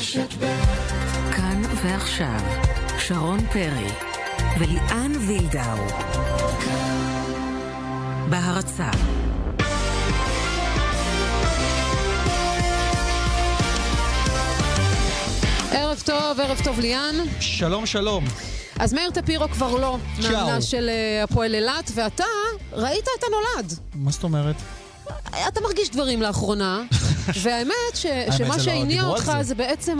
רשת ב' כאן ועכשיו, שרון פרי וליאן וילדאו בהרצה ערב טוב, ערב טוב ליאן. שלום, שלום. אז מאיר טפירו כבר לא. מאמנה של אה, הפועל אילת, ואתה ראית את הנולד. מה זאת אומרת? אתה מרגיש דברים לאחרונה, והאמת ש, שמה לא, שהניע על אותך זה. זה בעצם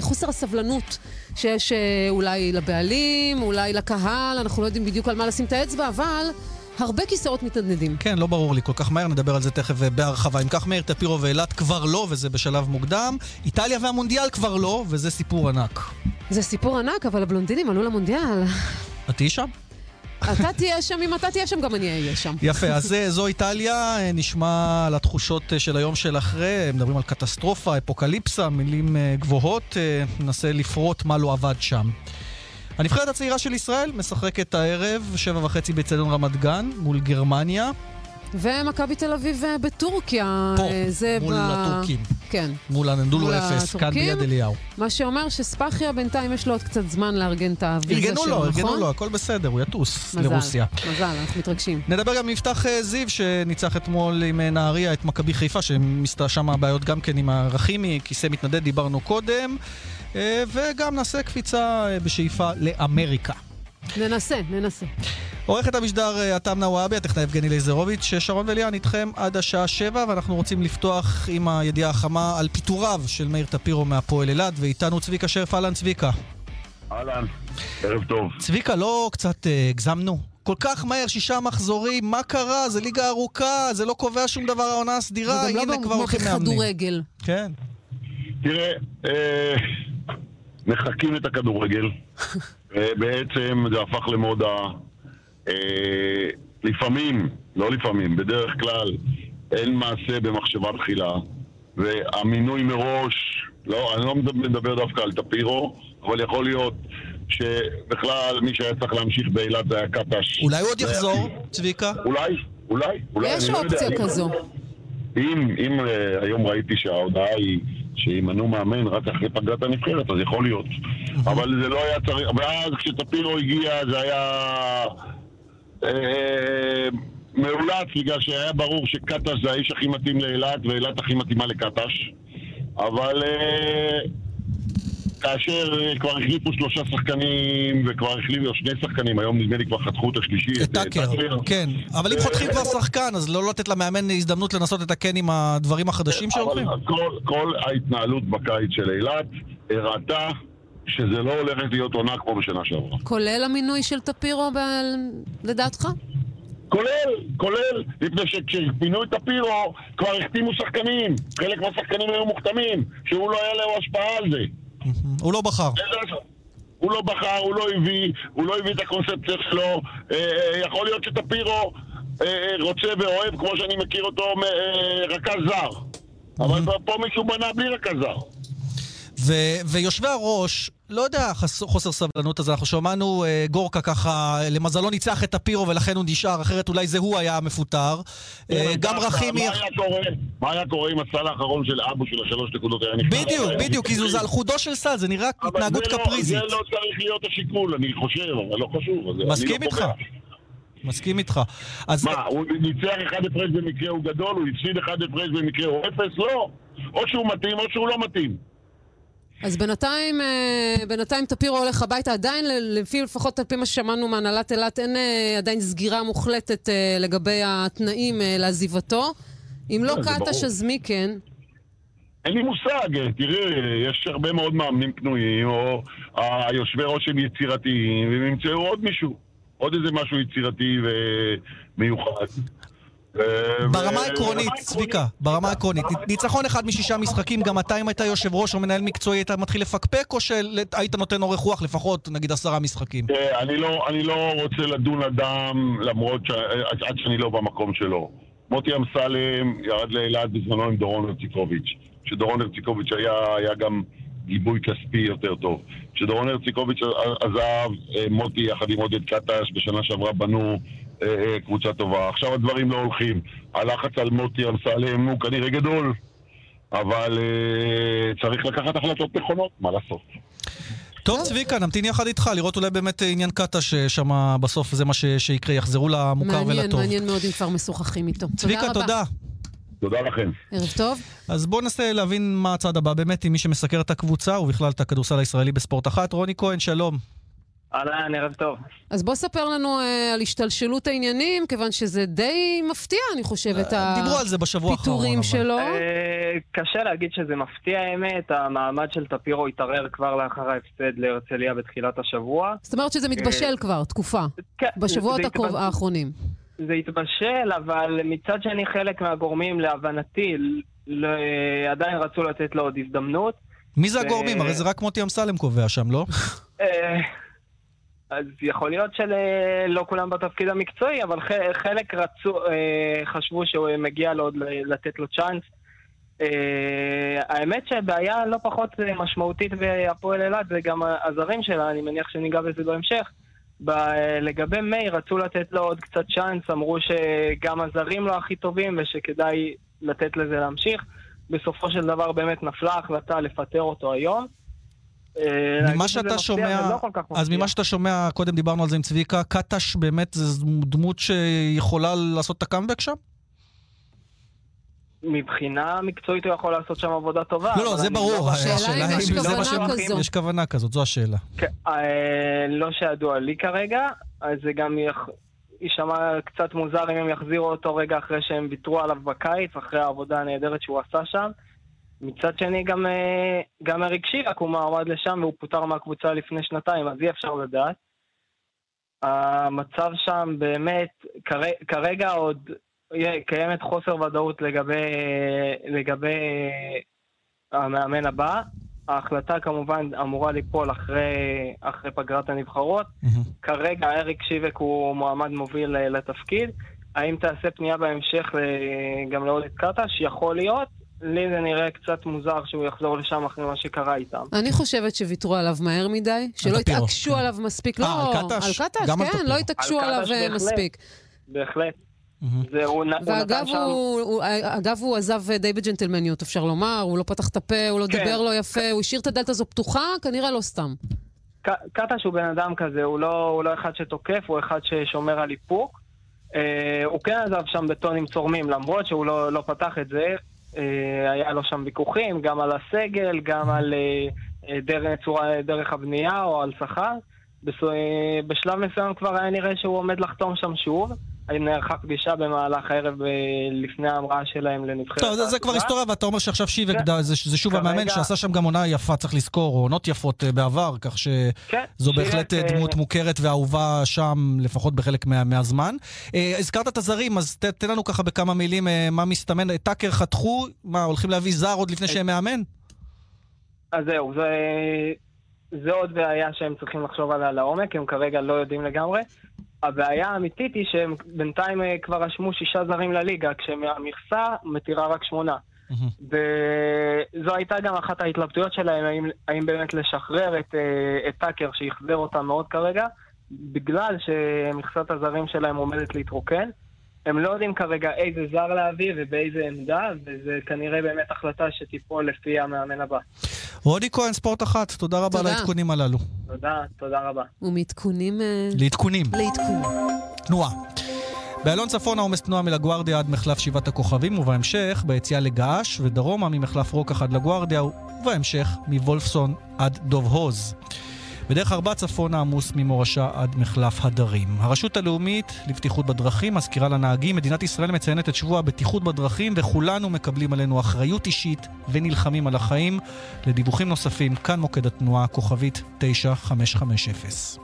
חוסר הסבלנות שיש אה, אולי לבעלים, אולי לקהל, אנחנו לא יודעים בדיוק על מה לשים את האצבע, אבל הרבה כיסאות מתנדנדים. כן, לא ברור לי כל כך מהר, נדבר על זה תכף אה, בהרחבה. אם כך, מאיר טפירו ואילת כבר לא, וזה בשלב מוקדם. איטליה והמונדיאל כבר לא, וזה סיפור ענק. זה סיפור ענק, אבל הבלונדינים עלו למונדיאל. את תהיי שם? אתה תהיה שם, אם אתה תהיה שם, גם אני אהיה שם. יפה, אז זה- זו איטליה, אה, נשמע על התחושות אה, של היום של אחרי, מדברים על קטסטרופה, אפוקליפסה, מילים אה, גבוהות, אה, ננסה לפרוט מה לא עבד שם. הנבחרת הצעירה של ישראל משחקת הערב, שבע וחצי באצטדיון רמת גן, מול גרמניה, ומכבי תל אביב אה, בטורקיה. פה, אה, זה מול ב- הטורקים. כן. מול הנדולו אפס, כאן. ביד אליהו. מה שאומר שספחיה בינתיים יש לו עוד קצת זמן לארגן את הוויזה שלו, ארגנו נכון? לו, ארגנו לו, הכל בסדר, הוא יטוס מזל, לרוסיה. מזל, אנחנו מתרגשים. נדבר גם עם יפתח אה, זיו, שניצח אתמול עם נהריה את מכבי חיפה, שמסתבר שם הבעיות גם כן עם הרחימי, כיסא מתנדד, דיברנו קודם. וגם נעשה קפיצה בשאיפה לאמריקה. ננסה, ננסה. עורכת המשדר אה, עטם נוואבי, הטכנאי יבגני לייזרוביץ', שרון וליאן איתכם עד השעה שבע, ואנחנו רוצים לפתוח עם הידיעה החמה על פיטוריו של מאיר טפירו מהפועל אילת, ואיתנו צביקה שרף, אהלן צביקה. אהלן, ערב טוב. צביקה, לא קצת אה, הגזמנו? כל כך מהר, שישה מחזורים, מה קרה? זה ליגה ארוכה, זה לא קובע שום דבר העונה הסדירה, וגם הנה לא כבר הולכים מאמנים. בכדורגל. כן. תראה, אה, מחקים את הכדורגל. אה, בעצם זה הפך למודה. אה, לפעמים, לא לפעמים, בדרך כלל, אין מעשה במחשבה תחילה. והמינוי מראש, לא, אני לא מדבר דווקא על טפירו, אבל יכול להיות שבכלל מי שהיה צריך להמשיך באילת זה היה קטש. אולי הוא עוד יחזור, צביקה? אולי, אולי, אולי. יש לא. אופציה כזו. אם, אם uh, היום ראיתי שההודעה היא שימנו מאמן רק אחרי פגרת הנבחרת, אז יכול להיות. אבל זה לא היה צריך... ואז כשטפירו הגיע זה היה... אה, מאולץ בגלל שהיה ברור שקטש זה האיש הכי מתאים לאילת ואילת הכי מתאימה לקטש אבל אה, כאשר אה, כבר החליפו שלושה שחקנים וכבר החליפו שני שחקנים, היום נדמה לי כבר חתכו את השלישי את טאקר, כן. אבל אם חותכים כבר שחקן, אז לא לתת למאמן הזדמנות לנסות לתקן עם הדברים החדשים שהולכים? כל, כל ההתנהלות בקיץ של אילת הראתה שזה לא הולכת להיות עונה כמו בשנה שעברה. כולל המינוי של טפירו, לדעתך? כולל, כולל, מפני שכשפינו את טפירו כבר החתימו שחקנים, חלק מהשחקנים היו מוחתמים, שהוא לא היה לו השפעה על זה. הוא לא בחר. הוא לא בחר, הוא לא הביא, הוא לא הביא את הקונספציה שלו. אה, אה, יכול להיות שטפירו אה, רוצה ואוהב, כמו שאני מכיר אותו, רכז זר. אבל פה מישהו בנה בלי רכז זר. ויושבי הראש, לא יודע, חס- חוסר סבלנות, אז אנחנו שמענו אה, גורקה ככה, למזלו ניצח את טפירו ולכן הוא נשאר, אחרת אולי זה הוא היה המפוטר. אה, גם מה רחימי... היה קורה- מה היה קורה אם הסל האחרון של אבו של השלוש נקודות היה נכנס? בדיוק, בדיוק, כי זה על חודו של סל, זה נראה התנהגות זה לא- קפריזית. זה לא צריך להיות השיקול, אני חושב, אבל לא חשוב. אז אני מסכים לא איתך. מסכים איתך. אז מה, הוא ניצח אחד הפרש במקרה הוא גדול, הוא הפסיד אחד הפרש במקרה הוא אפס? לא. או שהוא מתאים או שהוא לא מתאים. אז בינתיים, אה, בינתיים טפירו הולך הביתה. עדיין, לפי, לפחות על פי מה ששמענו מהנהלת אילת, אין אה, עדיין סגירה מוחלטת אה, לגבי התנאים לעזיבתו. אם לא זה קטש. אז מי כן? אין לי מושג, תראה, יש הרבה מאוד מאמנים פנויים, או היושבי ראש הם יצירתיים, והם ימצאו עוד מישהו, עוד איזה משהו יצירתי ומיוחד. אה, ברמה העקרונית, צביקה, ברמה העקרונית, ניצחון אחד משישה משחקים, גם אתה אם היית יושב ראש או מנהל מקצועי, היית מתחיל לפקפק, או שהיית נותן אורך רוח לפחות, נגיד עשרה משחקים? אני לא, אני לא רוצה לדון אדם למרות ש... עד שאני לא במקום שלו. מוטי אמסלם ירד לאילת בזמנו עם דורון הרציקוביץ'. כשדורון הרציקוביץ' היה, גם גיבוי כספי יותר טוב. כשדורון הרציקוביץ' עזב, אה, מוטי יחד עם עודד קטש בשנה שעברה בנו אה, אה, קבוצה טובה. עכשיו הדברים לא הולכים. הלחץ על מוטי אמסלם הוא כנראה גדול. אבל אה, צריך לקחת החלטות נכונות, מה לעשות. טוב, צביקה, נמתין יחד איתך, לראות אולי באמת עניין קטש שם בסוף זה מה ש- שיקרה, יחזרו למוכר מעניין, ולטוב. מעניין מאוד אם כבר משוחחים איתו. צביקה, תודה רבה. תודה. תודה לכם. ערב טוב. אז בואו ננסה להבין מה הצעד הבא באמת עם מי שמסקר את הקבוצה ובכלל את הכדורסל הישראלי בספורט אחת. רוני כהן, שלום. אהלן, ערב טוב. אז בוא ספר לנו אה, על השתלשלות העניינים, כיוון שזה די מפתיע, אני חושבת, אה, דיברו על זה בשבוע האחרון. הפיטורים. שלו. אה, קשה להגיד שזה מפתיע האמת, המעמד של טפירו התערער כבר לאחר ההפסד להרצליה בתחילת השבוע. זאת אומרת שזה מתבשל כבר, תקופה, כן, בשבועות הקרוב- האחרונים. זה התבשל, אבל מצד שני חלק מהגורמים, להבנתי, ל- עדיין רצו לתת לו עוד הזדמנות. מי זה ו- הגורמים? הרי זה רק מוטי אמסלם קובע שם, לא? אז יכול להיות שלא כולם בתפקיד המקצועי, אבל חלק רצו, אה, חשבו שהוא מגיע לו עוד לתת לו צ'אנס. אה, האמת שהבעיה לא פחות אה, משמעותית בהפועל אילת זה גם הזרים שלה, אני מניח שניגע בזה בהמשך. ב- לגבי מיי רצו לתת לו עוד קצת צ'אנס, אמרו שגם הזרים לא הכי טובים ושכדאי לתת לזה להמשיך. בסופו של דבר באמת נפלה ההחלטה לפטר אותו היום. אה, ממה שאתה שומע, לא אז. ממה שאתה שומע, קודם דיברנו על זה עם צביקה, קטש באמת זה דמות שיכולה לעשות את הקאמבק שם? מבחינה מקצועית הוא יכול לעשות שם עבודה טובה. לא, לא, זה ברור. השאלה השאלה אם יש כוונה כזו. יש כוונה כזאת, זו השאלה. כן, אה, לא שידוע לי כרגע, אז זה גם יישמע קצת מוזר אם הם יחזירו אותו רגע אחרי שהם ויתרו עליו בקיץ, אחרי העבודה הנהדרת שהוא עשה שם. מצד שני, גם, אה, גם אריק שירק הוא מעמד לשם והוא פוטר מהקבוצה לפני שנתיים, אז אי אפשר לדעת. המצב שם באמת, כר- כרגע עוד קיימת חוסר ודאות לגבי, לגבי המאמן הבא. ההחלטה כמובן אמורה ליפול אחרי, אחרי פגרת הנבחרות. מהמם. כרגע אריק שיבק הוא מועמד מוביל אה, לתפקיד. האם תעשה פנייה בהמשך אה, גם לאוליד קטש? יכול להיות. לי זה נראה קצת מוזר שהוא יחזור לשם אחרי מה שקרה איתם. אני חושבת שוויתרו עליו מהר מדי, שלא. התעקשו עליו מספיק. אה, לא, על קטש? על קטש, כן. לא התעקשו על עליו אה. מספיק. בהחלט. ואגב. הוא, עזב די בג'נטלמניות, אפשר לומר, הוא לא פתח את הפה, הוא לא כן. דיבר לא יפה, הוא השאיר את הדלת הזו פתוחה, כנראה לא סתם. קטש הוא בן אדם כזה, הוא לא, הוא לא אחד שתוקף, הוא אחד ששומר על איפוק. אה, הוא כן עזב שם בטונים צורמים, למרות שהוא לא, לא פתח את זה. אה, היה לו שם ויכוחים, גם על הסגל, גם על אה, אה, דרך, צורה, דרך הבנייה או על שכר. בשלב מסוים כבר היה נראה שהוא עומד לחתום שם שוב. נערכה פגישה במהלך הערב אה, לפני ההמראה שלהם לנבחרת טוב, זה- זה כבר. היסטוריה, ואתה אומר שעכשיו שיבק, כן. זה זה שוב כרגע- המאמן שעשה שם גם עונה יפה, צריך לזכור, או עונות יפות אה, בעבר, כך שזו כן, בהחלט אה, שיבק, דמות מוכרת ואהובה שם, לפחות בחלק מה- מהזמן. הזכרת את הזרים, אז ת- תן לנו ככה בכמה מילים מה מסתמן. טאקר חתכו, מה, הולכים להביא זר עוד לפני שהם מאמן? אז זהו, זה, זה עוד בעיה שהם צריכים לחשוב עליה לעומק, הם כרגע לא יודעים לגמרי. הבעיה האמיתית היא שהם בינתיים אה, כבר רשמו שישה זרים לליגה, כשהמכסה מתירה רק שמונה. וזו הייתה גם אחת ההתלבטויות שלהם, האם, האם באמת לשחרר את, אה, את טאקר, שיחזר אותם מאוד כרגע, בגלל שמכסת הזרים שלהם עומדת להתרוקן. הם לא יודעים כרגע איזה זר להביא ובאיזה עמדה, וזה כנראה באמת החלטה שתיפול לפי המאמן הבא. רוני כהן, ספורט אחת, תודה רבה על. העדכונים הללו. תודה, תודה רבה. ומעדכונים אה, לעדכונים. לעדכון. תנועה. באלון צפון העומס תנועה מלגוארדיה עד מחלף שבעת הכוכבים, ובהמשך ביציאה לגעש, ודרומה ממחלף רוקח עד לגוארדיה, ובהמשך מוולפסון עד דוב הוז. בדרך ארבע צפונה עמוס ממורשה עד מחלף הדרים. הרשות הלאומית לבטיחות בדרכים מזכירה לנהגים, מדינת ישראל מציינת את שבוע הבטיחות בדרכים, וכולנו מקבלים עלינו אחריות אישית ונלחמים על החיים. לדיווחים נוספים, כאן מוקד התנועה, כוכבית 9550.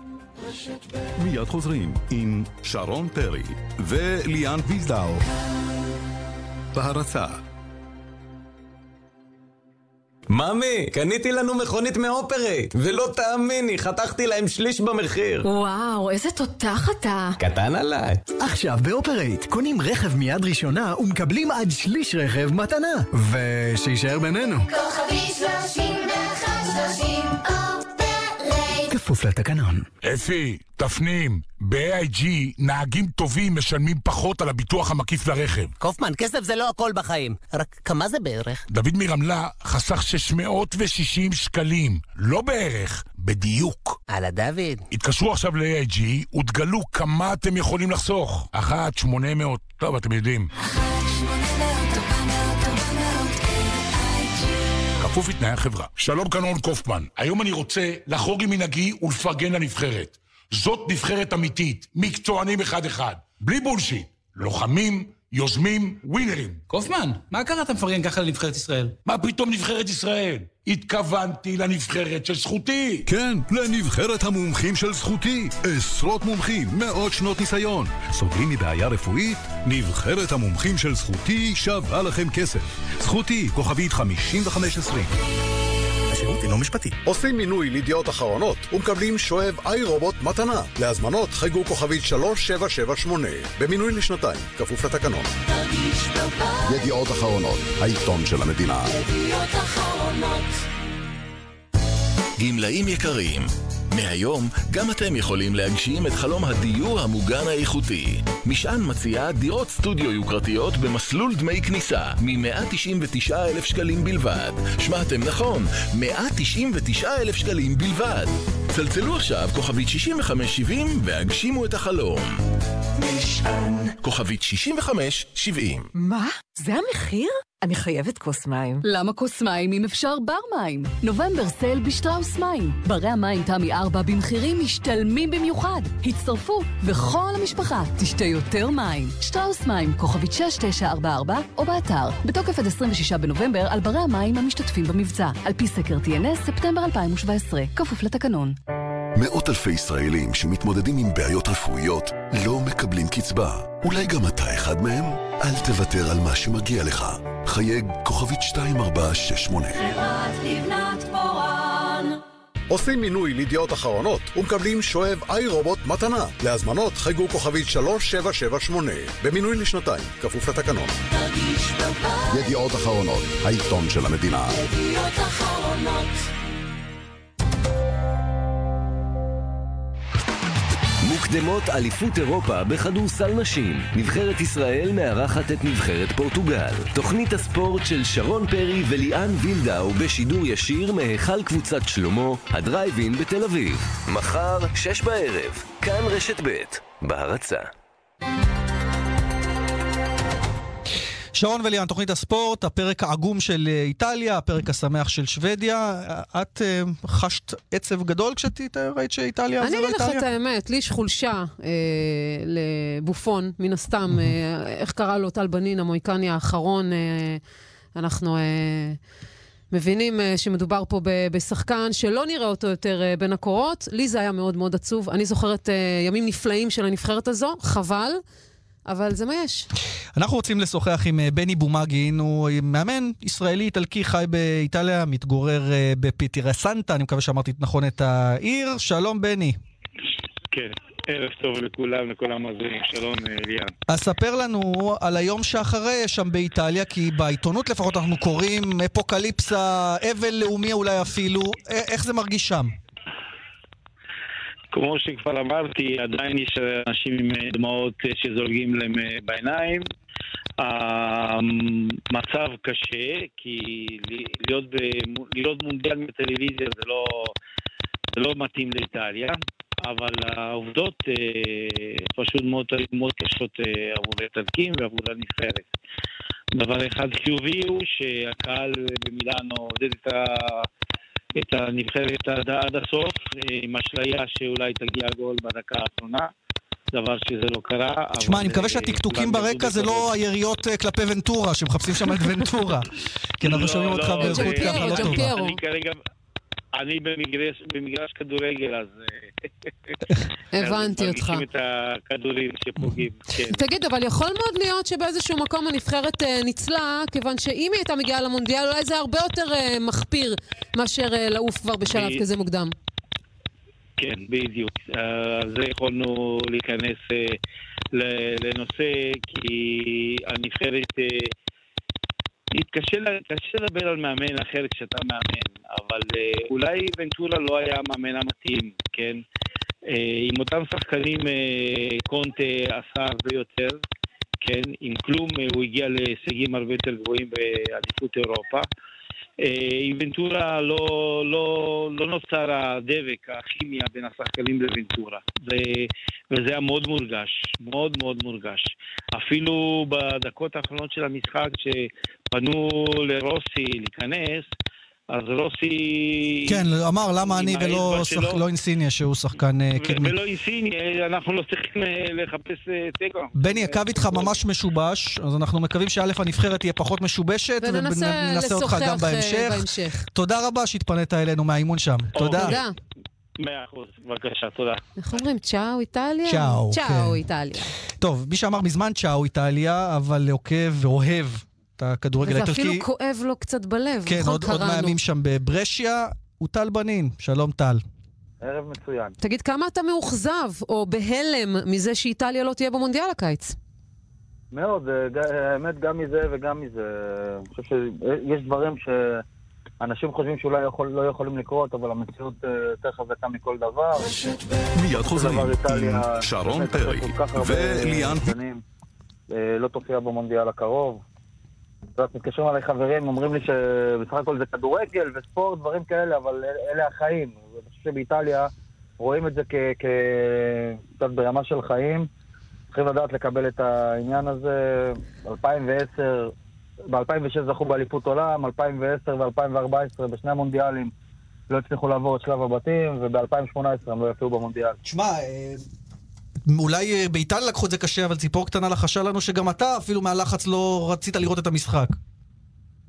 מיד חוזרים עם שרון פרי וליאן ויזדאו. בהרצה ממי, קניתי לנו מכונית מאופרייט, ולא תאמיני, חתכתי להם שליש במחיר. וואו, איזה תותח אתה. קטן עליי. עכשיו באופרייט, קונים רכב מיד ראשונה ומקבלים עד שליש רכב מתנה. ושיישאר בינינו. כוכבי 31 30 כפוף לתקנון. אפי, תפנים, ב-AIG נהגים טובים משלמים פחות על הביטוח המקיף לרכב. קופמן, כסף זה לא הכל בחיים. רק כמה זה בערך? דוד מרמלה חסך 660 שקלים. לא בערך, בדיוק. הלאה, דוד. התקשרו עכשיו ל-AIG, ותגלו כמה אתם יכולים לחסוך. 1-800, טוב, אתם יודעים. 1-800 כפוף לתנאי החברה. שלום רון קופמן. היום אני רוצה לחרוג עם מנהגי ולפרגן לנבחרת. זאת נבחרת אמיתית, מקצוענים אחד-אחד. בלי בולשיט. לוחמים, יוזמים, ווינרים. קופמן, מה קרה אתה מפרגן ככה לנבחרת ישראל? מה פתאום נבחרת ישראל? התכוונתי לנבחרת של זכותי. כן, לנבחרת המומחים של זכותי. עשרות מומחים, מאות שנות ניסיון. סובלים מבעיה רפואית? נבחרת המומחים של זכותי שווה לכם כסף. זכותי, כוכבית 5520. השירות אינו משפטי. עושים מינוי לידיעות אחרונות ומקבלים שואב איי רובוט מתנה. להזמנות חייגו כוכבית 3778. במינוי לשנתיים, כפוף לתקנון. ידיעות אחרונות, העיתון של המדינה. ידיעות אחרונות. גמלאים יקרים, מהיום גם אתם יכולים להגשים את חלום הדיור המוגן האיכותי. משען מציעה דירות סטודיו יוקרתיות במסלול דמי כניסה מ-199 אלף שקלים בלבד. שמעתם נכון, 199 אלף שקלים בלבד. צלצלו עכשיו כוכבית 6570 והגשימו את החלום. משען. כוכבית 6570 מה? זה המחיר? אני חייבת כוס מים. למה כוס מים אם אפשר בר מים? נובמבר סייל בשטראוס מים. ברי המים תמי 4 במחירים משתלמים במיוחד. הצטרפו, וכל המשפחה תשתה יותר מים. שטראוס מים, כוכבית 6944, או באתר. בתוקף עד 26 בנובמבר על ברי המים המשתתפים במבצע. על פי סקר TNS, ספטמבר 2017. כפוף לתקנון. מאות אלפי ישראלים שמתמודדים עם בעיות רפואיות לא מקבלים קצבה. אולי גם אתה אחד מהם? אל תוותר על מה שמגיע לך. חייג כוכבית 2468. חברת לבנת פורן עושים מינוי לידיעות אחרונות ומקבלים שואב איי רובוט מתנה. להזמנות חייגו כוכבית 3778. במינוי לשנתיים, כפוף לתקנון. תרגיש בבית. ידיעות אחרונות, העיתון של המדינה. ידיעות אחרונות. מוקדמות אליפות אירופה בכדורסל נשים. נבחרת ישראל מארחת את נבחרת פורטוגל. תוכנית הספורט של שרון פרי וליאן וילדאו בשידור ישיר מהיכל קבוצת שלמה, הדרייבין בתל אביב. מחר, שש בערב, כאן רשת ב', בהרצה. שרון וליאן, תוכנית הספורט, הפרק העגום של אה, איטליה, הפרק השמח של שוודיה. את uh, חשת עצב גדול כשראית שאיטליה זה לא אני איטליה? אגיד לך את האמת, לי יש חולשה אה, לבופון, מן הסתם. אה, איך קרא לו טל בנין, המוהיקני האחרון, אה, אנחנו... אה, מבינים uh, שמדובר פה ב- בשחקן שלא נראה אותו יותר uh, בין הקורות. לי זה היה מאוד מאוד עצוב. אני זוכרת uh, ימים נפלאים של הנבחרת הזו, חבל, אבל זה מה יש. אנחנו רוצים לשוחח עם אה, בני בומגין, הוא מאמן ישראלי-איטלקי, חי באיטליה, מתגורר אה, בפיטירסנטה, אני מקווה שאמרתי נכון את העיר. שלום בני. כן, ערב טוב לכולם, לכל המאזינים. שלום, אה, ליאן. אז ספר לנו על היום שאחרי שם באיטליה, כי בעיתונות לפחות אנחנו קוראים אפוקליפסה, אבל לאומי אולי אפילו. איך זה מרגיש שם? כמו שכבר אמרתי, עדיין יש אנשים עם אה, דמעות אה, שזולגים להם אה, בעיניים. המצב קשה, כי להיות, ב- להיות מונדיאל בטלוויזיה זה לא, זה לא מתאים לאיטליה, אבל העובדות פשוט מאוד, מאוד קשות עבור האיטלקים ועבור הנבחרת. דבר אחד חיובי הוא שהקהל במילאנו עודד את ה... את הנבחרת עד, עד הסוף, אה, עם אשליה שאולי תגיע גול בדקה האחרונה, דבר שזה לא קרה. תשמע, אני מקווה אה, שהטקטוקים ברקע זה לא. היריות אה, כלפי ונטורה, שמחפשים שם את ונטורה. כי אנחנו לא, שומעים אותך לא, באיכות זה- ככה לא טובה. אני במגרש, במגרש כדורגל, אז... אה, הבנתי אז אותך. מרגישים את הכדורים שפוגעים, כן. תגיד, אבל יכול מאוד להיות שבאיזשהו מקום הנבחרת אה, ניצלה, כיוון שאם היא הייתה מגיעה למונדיאל, אולי זה הרבה יותר אה, מחפיר מאשר לעוף כבר בשלב כזה מוקדם. כן, בדיוק. על זה יכולנו להיכנס לנושא, כי הנבחרת, קשה, לדבר על מאמן אחר כשאתה מאמן, אבל אה, אולי ונטורה לא היה המאמן המתאים, כן? אה, עם אותם שחקנים אה, קונטה עשה הרבה יותר, כן? עם כלום הוא הגיע להישגים הרבה יותר גבוהים באליפות אירופה. אה, עם ונטורה לא, לא, לא נוצר הדבק, הכימיה בין השחקנים לוונטורה. ו, וזה היה מאוד מורגש, מאוד מאוד מורגש. אפילו בדקות האחרונות של המשחק, כשפנו לרוסי להיכנס, אז רוסי... כן, אמר למה אני ולא שח- לא אינסיניה שהוא שחקן אה, קדמי. ולא איסיני, אנחנו לא צריכים אה, לחפש אה, תיקו. בני, הקו איתך ממש משובש, אז אנחנו מקווים שא' הנבחרת תהיה פחות משובשת, וננסה אותך גם בהמשך. בהמשך. תודה רבה שהתפנית אלינו מהאימון שם. תודה. תודה. מאה אחוז, בבקשה, תודה. איך אומרים? צ'או איטליה? צ'או, צ'או כן. איטליה. טוב, מי שאמר מזמן צ'או איטליה, אבל עוקב ואוהב את הכדורגל וזה האיטלקי. אפילו כואב לו קצת בלב, כן, נכון? עוד, עוד קראנו. מהימים שם בברשיה, הוא טל בנין. שלום טל. ערב מצוין. תגיד, כמה אתה מאוכזב או בהלם מזה שאיטליה לא תהיה במונדיאל הקיץ? מאוד, אה, ג- האמת גם מזה וגם מזה. אני חושב שיש דברים שאנשים חושבים שאולי יכול, לא יכולים לקרות, אבל המציאות אה, יותר חזקה מכל דבר. מיד חוזרים עם שרון פרי וליאן אה, לא תופיע במונדיאל הקרוב. מתקשרים אליי חברים, אומרים לי שבסך הכל זה כדורגל וספורט, דברים כאלה, אבל אל- אלה החיים. אני חושב שבאיטליה רואים את זה קצת ברמה של חיים. צריכים לדעת לקבל את העניין הזה. 2010, ב-2006 זכו באליפות עולם, 2010 ו-2014 בשני המונדיאלים לא הצליחו לעבור את שלב הבתים, וב-2018 הם לא יופיעו במונדיאל. תשמע, אה, אולי אה, באיטליה לקחו את זה קשה, אבל ציפור קטנה לחשה לנו שגם אתה, אפילו מהלחץ, לא רצית לראות את המשחק.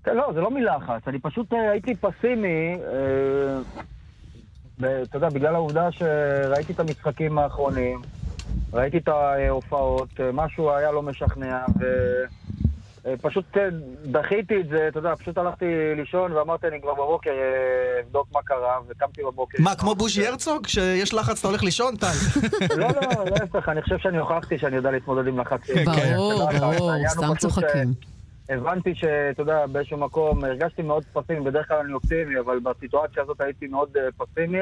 לא, זה לא מלחץ, אני פשוט אה, הייתי פסימי, אה, ו- אתה יודע, בגלל העובדה שראיתי את המשחקים האחרונים, ראיתי את ההופעות, משהו היה לא משכנע, ופשוט אה, דחיתי את זה, אתה יודע, פשוט הלכתי לישון ואמרתי, אני כבר בבוקר אה, אבדוק מה קרה, וקמתי בבוקר. מה, כמו בוז'י הרצוג? כשיש לחץ אתה הולך לישון, טל? לא, לא, להפך, אני חושב שאני הוכחתי שאני יודע להתמודד עם לחצים. ברור, אתה יודע, ברור, סתם פשוט ש- צוחקים. הבנתי שאתה יודע, באיזשהו מקום הרגשתי מאוד פסימי, בדרך כלל אני אופטימי, אבל בסיטואציה הזאת הייתי מאוד אה, פסימי.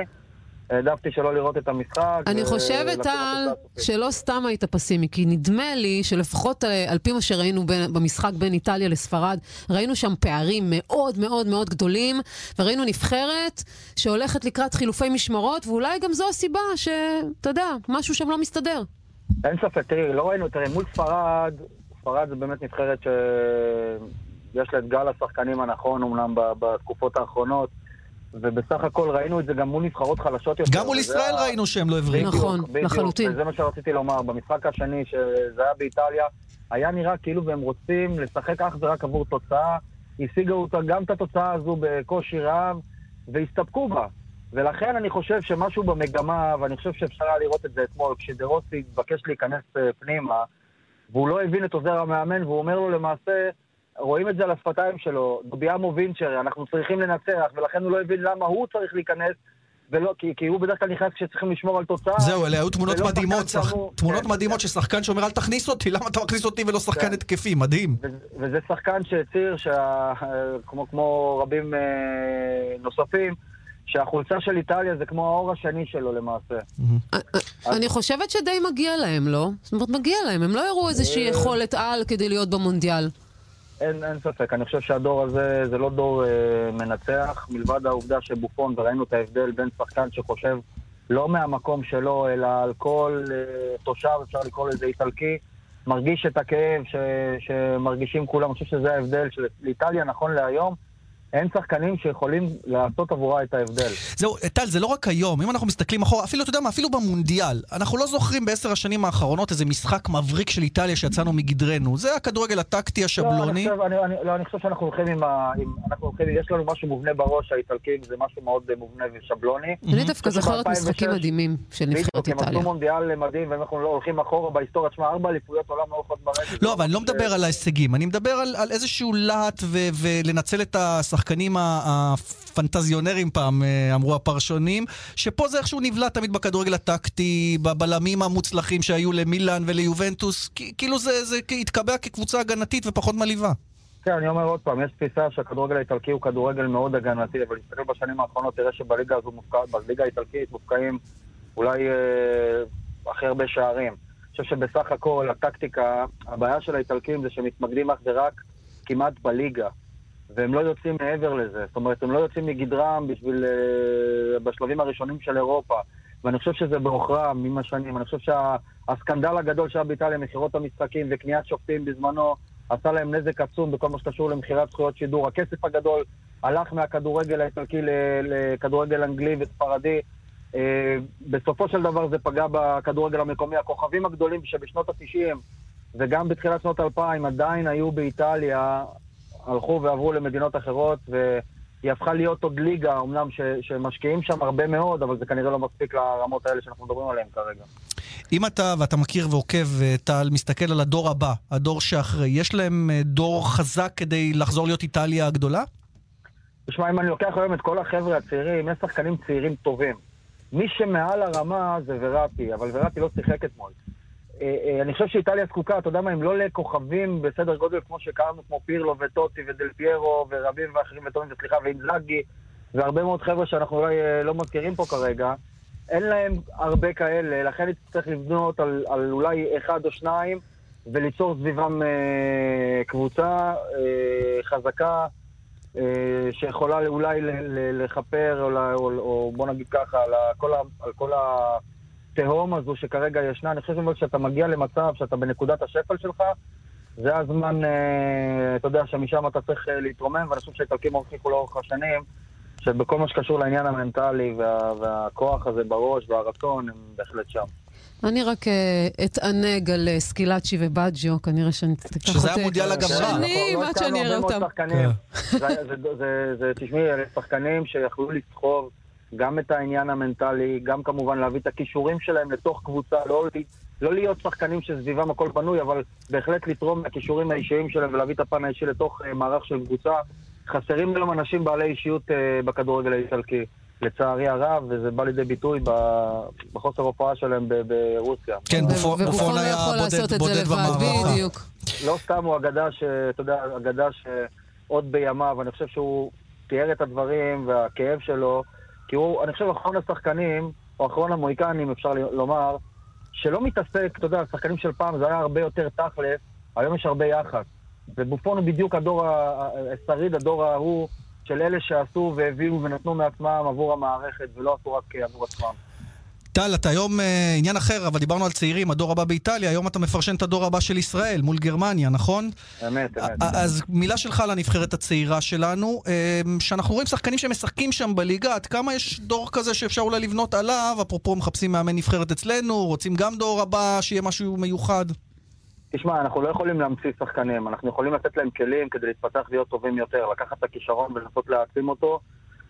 העדפתי שלא לראות את המשחק. אני חושבת, זה. שלא סתם היית פסימי, כי נדמה לי שלפחות אה, על פי מה שראינו בין- במשחק בין איטליה לספרד, ראינו שם פערים מאוד מאוד מאוד גדולים, וראינו נבחרת שהולכת לקראת חילופי משמרות, ואולי גם זו הסיבה שאתה יודע, משהו שם לא מסתדר. אין ספק, תראי, לא ראינו, תראי, מול ספרד, ספרד זה באמת נבחרת שיש לה את גל השחקנים הנכון אומנם ב- בתקופות האחרונות, ובסך הכל ראינו את זה גם מול נבחרות חלשות יותר. גם מול ישראל ה- ראינו שהם לא הבריאו. נכון, בדיוק, לחלוטין. וזה מה שרציתי לומר. במשחק השני, שזה היה באיטליה, היה נראה כאילו והם רוצים לשחק אך ורק עבור תוצאה. השיגו אותה גם את התוצאה הזו בקושי רב, והסתפקו בה. ולכן אני חושב שמשהו במגמה, ואני חושב שאפשר היה לראות את זה אתמול, כשדרוסי התבקש להיכנס אה, פנימה, והוא לא הבין את עוזר המאמן, והוא אומר לו למעשה, רואים את זה על השפתיים שלו, דוביאמו וינצ'ר, אנחנו צריכים לנצח, ולכן הוא לא הבין למה הוא צריך להיכנס, ולא, כי, כי הוא בדרך כלל נכנס כשצריכים לשמור על תוצאה. זהו, אלה היו תמונות מדהימות, שח- שאמור- תמונות כן, מדהימות ששחקן שאומר אל תכניס אותי, למה אתה מכניס אותי ולא שחקן התקפי, מדהים. וזה שחקן שהצהיר, שה... כמו, כמו רבים אה, נוספים, שהחולצה של איטליה זה כמו האור השני שלו למעשה. אני חושבת שדי מגיע להם, לא? זאת אומרת, מגיע להם, הם לא הראו איזושהי אה. יכולת על כדי להיות במונדיאל. אין, אין ספק, אני חושב שהדור הזה זה לא דור אה, מנצח, מלבד העובדה שבופון, וראינו את ההבדל בין שחקן שחושב לא מהמקום שלו, אלא על כל אה, תושב, אפשר לקרוא לזה איטלקי, מרגיש את הכאב ש, שמרגישים כולם. אני חושב שזה ההבדל של איטליה נכון להיום. אין שחקנים שיכולים לעשות עבורה את ההבדל. זהו, טל, זה לא רק היום, אם אנחנו מסתכלים אחורה, אפילו, אתה יודע מה, אפילו במונדיאל, אנחנו לא זוכרים בעשר השנים האחרונות איזה משחק מבריק של איטליה שיצאנו מגדרנו. זה הכדורגל הטקטי לא, השבלוני. אני חושב, אני, אני, לא, אני חושב שאנחנו הולכים עם ה... עם, אנחנו הולכים, יש לנו משהו מובנה בראש, האיטלקים, זה משהו מאוד אה, מובנה ושבלוני. אני דווקא זוכרת משחקים 2006 מדהימים של נבחרת בדיוק, הם איטליה. עשו מונדיאל מדהים, ואנחנו לא הולכים אחורה בהיסטוריה. תשמע, ארבע אליפויות עולם לא הולכות ברגל. לא, אבל אני לא מדבר על ההישגים, אני מדבר על, איזשהו להט ולנצל את השחקנים ה- הפנטזיונרים פעם, אה, אמרו הפרשנים, שפה זה איכשהו נבלע תמיד בכדורגל הטקטי, בבלמים המוצלחים שהיו למילאן וליובנטוס, כאילו זה, זה התקבע כקבוצה הגנתית ופחות מלאיבה. כן, אני אומר עוד פעם, יש תפיסה שהכדורגל האיטלקי הוא כדורגל מאוד הגנתי, אבל להסתכל בשנים האחרונות, תראה שבליגה הזו מופקע, בליגה האיטלקית מופקעים אולי אה, הכי הרבה שערים. אני חושב שבסך הכל, הטקטיקה, הבעיה של האיטלקים זה שהם מתמקדים אך ורק כמעט בליגה. והם לא יוצאים מעבר לזה. זאת אומרת, הם לא יוצאים מגדרם בשביל... אה, בשלבים הראשונים של אירופה. ואני חושב שזה בעוכרם עם השנים. אני חושב שהסקנדל הגדול שהיה באיטליה, מכירות המשחקים וקניית שופטים בזמנו, עשה להם נזק עצום בכל מה שקשור למכירת זכויות שידור. הכסף הגדול הלך מהכדורגל האיטלקי לכדורגל אנגלי וספרדי. אה, בסופו של דבר זה פגע בכדורגל המקומי. הכוכבים הגדולים שבשנות ה-90 וגם בתחילת שנות 2000 עדיין היו באיטליה, הלכו ועברו למדינות אחרות, והיא הפכה להיות עוד ליגה, אמנם ש, שמשקיעים שם הרבה מאוד, אבל זה כנראה לא מספיק לרמות האלה שאנחנו מדברים עליהן כרגע. אם אתה, ואתה מכיר ועוקב, טל, מסתכל על הדור הבא, הדור שאחרי, יש להם אה, דור חזק כדי לחזור להיות איטליה הגדולה? תשמע, אם אני לוקח היום את כל החבר'ה הצעירים, יש שחקנים צעירים טובים. מי שמעל הרמה זה וראטי, אבל וראטי לא שיחק אתמול. אה, אה, אני חושב שאיטליה זקוקה, אתה יודע מה, אם לא לכוכבים בסדר גודל כמו שקראנו, כמו פירלו וטוטי ודל פיירו ורבים ואחרים וטובים, וסליחה, ואינזאגי, והרבה מאוד חבר'ה שאנחנו אולי אה, לא מזכירים פה כרגע, אין להם הרבה כאלה, לכן צריך לבנות על, על אולי אחד או שניים וליצור סביבם אה, קבוצה אה, חזקה אה, שיכולה אולי לכפר, או, או, או בוא נגיד ככה, על כל, ה, על כל ה... התהום הזו שכרגע ישנה, אני חושב שאתה מגיע למצב שאתה בנקודת השפל שלך, זה הזמן, אה, אתה יודע, שמשם אתה צריך אה, להתרומם, ואני חושב שהאיטלקים הוכיחו לאורך השנים, שבכל מה שקשור לעניין המנטלי וה, והכוח הזה בראש והרצון, הם בהחלט שם. אני רק uh, אתענג על uh, סקילצ'י ובאג'יו, כנראה שאני תיקח אותי... שזה המודיעל הגברה. שנים עד שאני אראה אותם. תשמעי, אלה שחקנים שיכלו לסחוב גם את העניין המנטלי, גם כמובן להביא את הכישורים שלהם לתוך קבוצה, לא, לא להיות שחקנים שסביבם הכל בנוי, אבל בהחלט לתרום מהכישורים האישיים שלהם ולהביא את הפן האישי לתוך uh, מערך של קבוצה. חסרים היום אנשים בעלי אישיות uh, בכדורגל האיטלקי, לצערי הרב, וזה בא לידי ביטוי בחוסר הופעה שלהם ברוסיה. כן, בופון היה בודד במערכה. בדיוק. לא סתם הוא אגדה ש... אתה יודע, אגדה שעוד בימיו, אני חושב שהוא תיאר את הדברים והכאב שלו. כי הוא, אני חושב, אחרון השחקנים, או אחרון המוהיקנים, אפשר לומר, שלא מתעסק, אתה יודע, שחקנים של פעם זה היה הרבה יותר תכלס, היום יש הרבה יחס. ובופון הוא בדיוק הדור, השריד, הדור ההוא, של אלה שעשו והביאו ונתנו מעצמם עבור המערכת, ולא עשו רק עבור עצמם. טל, אתה היום אה, עניין אחר, אבל דיברנו על צעירים, הדור הבא באיטליה, היום אתה מפרשן את הדור הבא של ישראל מול גרמניה, נכון? אמת, אמת. אז מילה שלך לנבחרת הצעירה שלנו, אה, שאנחנו רואים שחקנים שמשחקים שם בליגה, עד כמה יש דור כזה שאפשר אולי לבנות עליו, אפרופו מחפשים מאמן נבחרת אצלנו, רוצים גם דור הבא שיהיה משהו מיוחד? תשמע, אנחנו לא יכולים להמציא שחקנים, אנחנו יכולים לתת להם כלים כדי להתפתח ולהיות טובים יותר, לקחת את הכישרון ולנסות להעצים אותו.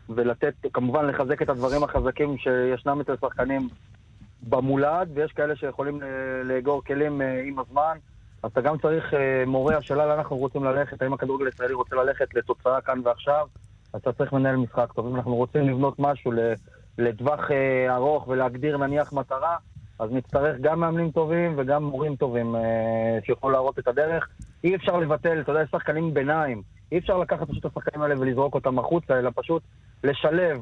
ולתת, כמובן לחזק את הדברים החזקים שישנם אצל שחקנים במולד, ויש כאלה שיכולים לאגור כלים אה, עם הזמן. אז אתה גם צריך אה, מורה, השאלה לאן אנחנו רוצים ללכת, האם הכדורגל הישראלי רוצה ללכת לתוצאה כאן ועכשיו, אז אתה צריך מנהל משחק טוב. אם אנחנו רוצים לבנות משהו לטווח אה, ארוך ולהגדיר נניח מטרה, אז נצטרך גם מאמנים טובים וגם מורים טובים שיוכלו להראות את הדרך. אי אפשר לבטל, אתה יודע, יש שחקנים ביניים. אי אפשר לקחת פשוט את השחקנים האלה ולזרוק אותם החוצה, אלא פשוט לשלב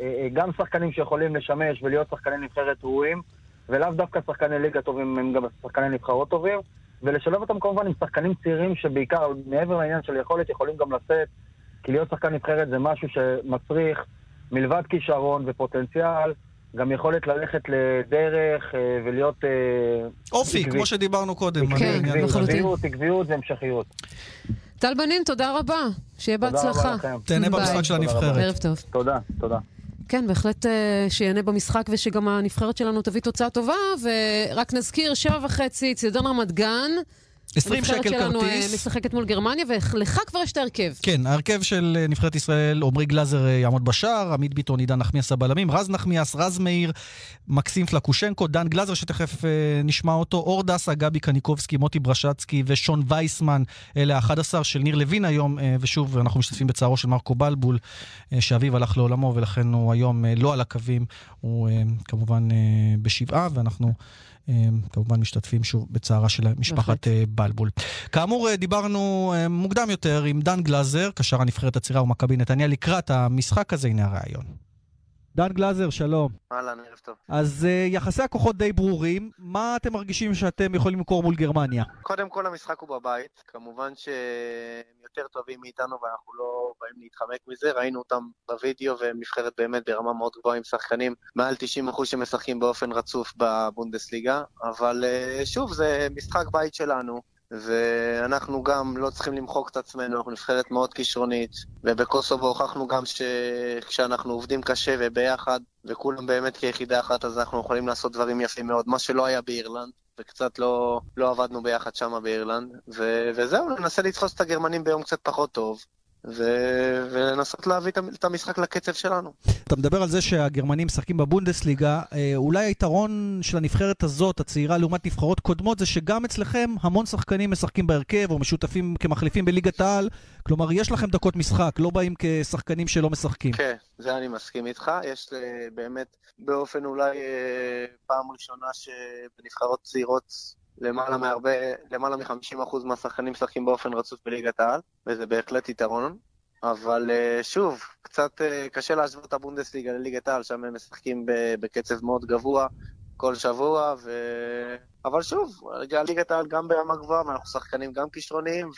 אה, אה, גם שחקנים שיכולים לשמש ולהיות שחקני נבחרת ראויים, ולאו דווקא שחקני ליגה טובים הם גם שחקני נבחרות טובים, ולשלב אותם כמובן עם שחקנים צעירים שבעיקר, מעבר לעניין של יכולת, יכולים גם לשאת, כי להיות שחקן נבחרת זה משהו שמצריך, מלבד כישרון ופוטנציאל, גם יכולת ללכת לדרך אה, ולהיות... אופי, עקבי. כמו שדיברנו קודם. כן, לחלוטין. עקביות, עקביות והמשכיות. טל בנין, תודה רבה. שיהיה בהצלחה. תהנה במשחק של הנבחרת. ערב טוב. תודה, תודה. כן, בהחלט אה, שיהנה במשחק ושגם הנבחרת שלנו תביא תוצאה טובה, ורק נזכיר, שבע וחצי, צידון רמת גן. 20 שקל כרטיס. הנבחרת שלנו אה, משחקת מול גרמניה, ולך כבר יש את ההרכב. כן, ההרכב של אה, נבחרת ישראל, עמרי גלאזר אה, יעמוד בשער, עמית ביטון, עידן נחמיאס הבלמים, רז נחמיאס, רז מאיר, מקסים פלקושנקו, דן גלאזר, שתכף נשמע אותו, אור דסה, גבי קניקובסקי, מוטי ברשצקי ושון וייסמן, אלה ה-11 של ניר לוין היום, ושוב, אנחנו משתתפים בצערו של מרקו בלבול, שאביו הלך לעולמו, ולכן הוא היום לא על הקווים, הוא כמובן בשבעה, ואנחנו... כמובן משתתפים שוב בצערה של משפחת בלבול. כאמור, אה, דיברנו אה, מוקדם יותר עם דן גלאזר, קשר הנבחרת הצעירה ומכבי נתניה, לקראת המשחק הזה, הנה הראיון. דן גלאזר, שלום. אהלן, ערב טוב. אז uh, יחסי הכוחות די ברורים, מה אתם מרגישים שאתם יכולים למכור מול גרמניה? קודם כל המשחק הוא בבית, כמובן שהם יותר טובים מאיתנו ואנחנו לא באים להתחמק מזה, ראינו אותם בווידאו והם נבחרת באמת ברמה מאוד גבוהה עם שחקנים מעל 90% שמשחקים באופן רצוף בבונדסליגה, אבל uh, שוב, זה משחק בית שלנו. ואנחנו גם לא צריכים למחוק את עצמנו, אנחנו נבחרת מאוד כישרונית, ובקוסובו הוכחנו גם שכשאנחנו עובדים קשה וביחד, וכולם באמת כיחידה אחת, אז אנחנו יכולים לעשות דברים יפים מאוד, מה שלא היה באירלנד. וקצת לא, לא עבדנו ביחד שם באירלנד, ו, וזהו, ננסה לתפוס את הגרמנים ביום קצת פחות טוב, ו... ולנסות להביא את המשחק לקצב שלנו. אתה מדבר על זה שהגרמנים משחקים בבונדסליגה, אה, אולי היתרון של הנבחרת הזאת, הצעירה, לעומת נבחרות קודמות, זה שגם אצלכם המון שחקנים משחקים בהרכב או משותפים כמחליפים בליגת העל, כלומר, יש לכם דקות משחק, לא באים כשחקנים שלא משחקים. כן, זה אני מסכים איתך. יש אה, באמת, באופן אולי אה, פעם ראשונה שבנבחרות צעירות למעלה מהרבה, למעלה מ-50% מהשחקנים משחקים באופן רצוף בליגת העל, וזה בהחלט יתרון. אבל אה, שוב, קצת אה, קשה להשוות את הבונדסליגה לליגת העל, שם הם משחקים בקצב מאוד גבוה כל שבוע, ו... אבל שוב, ליגת העל גם ברמה גבוהה, ואנחנו שחקנים גם כישרוניים,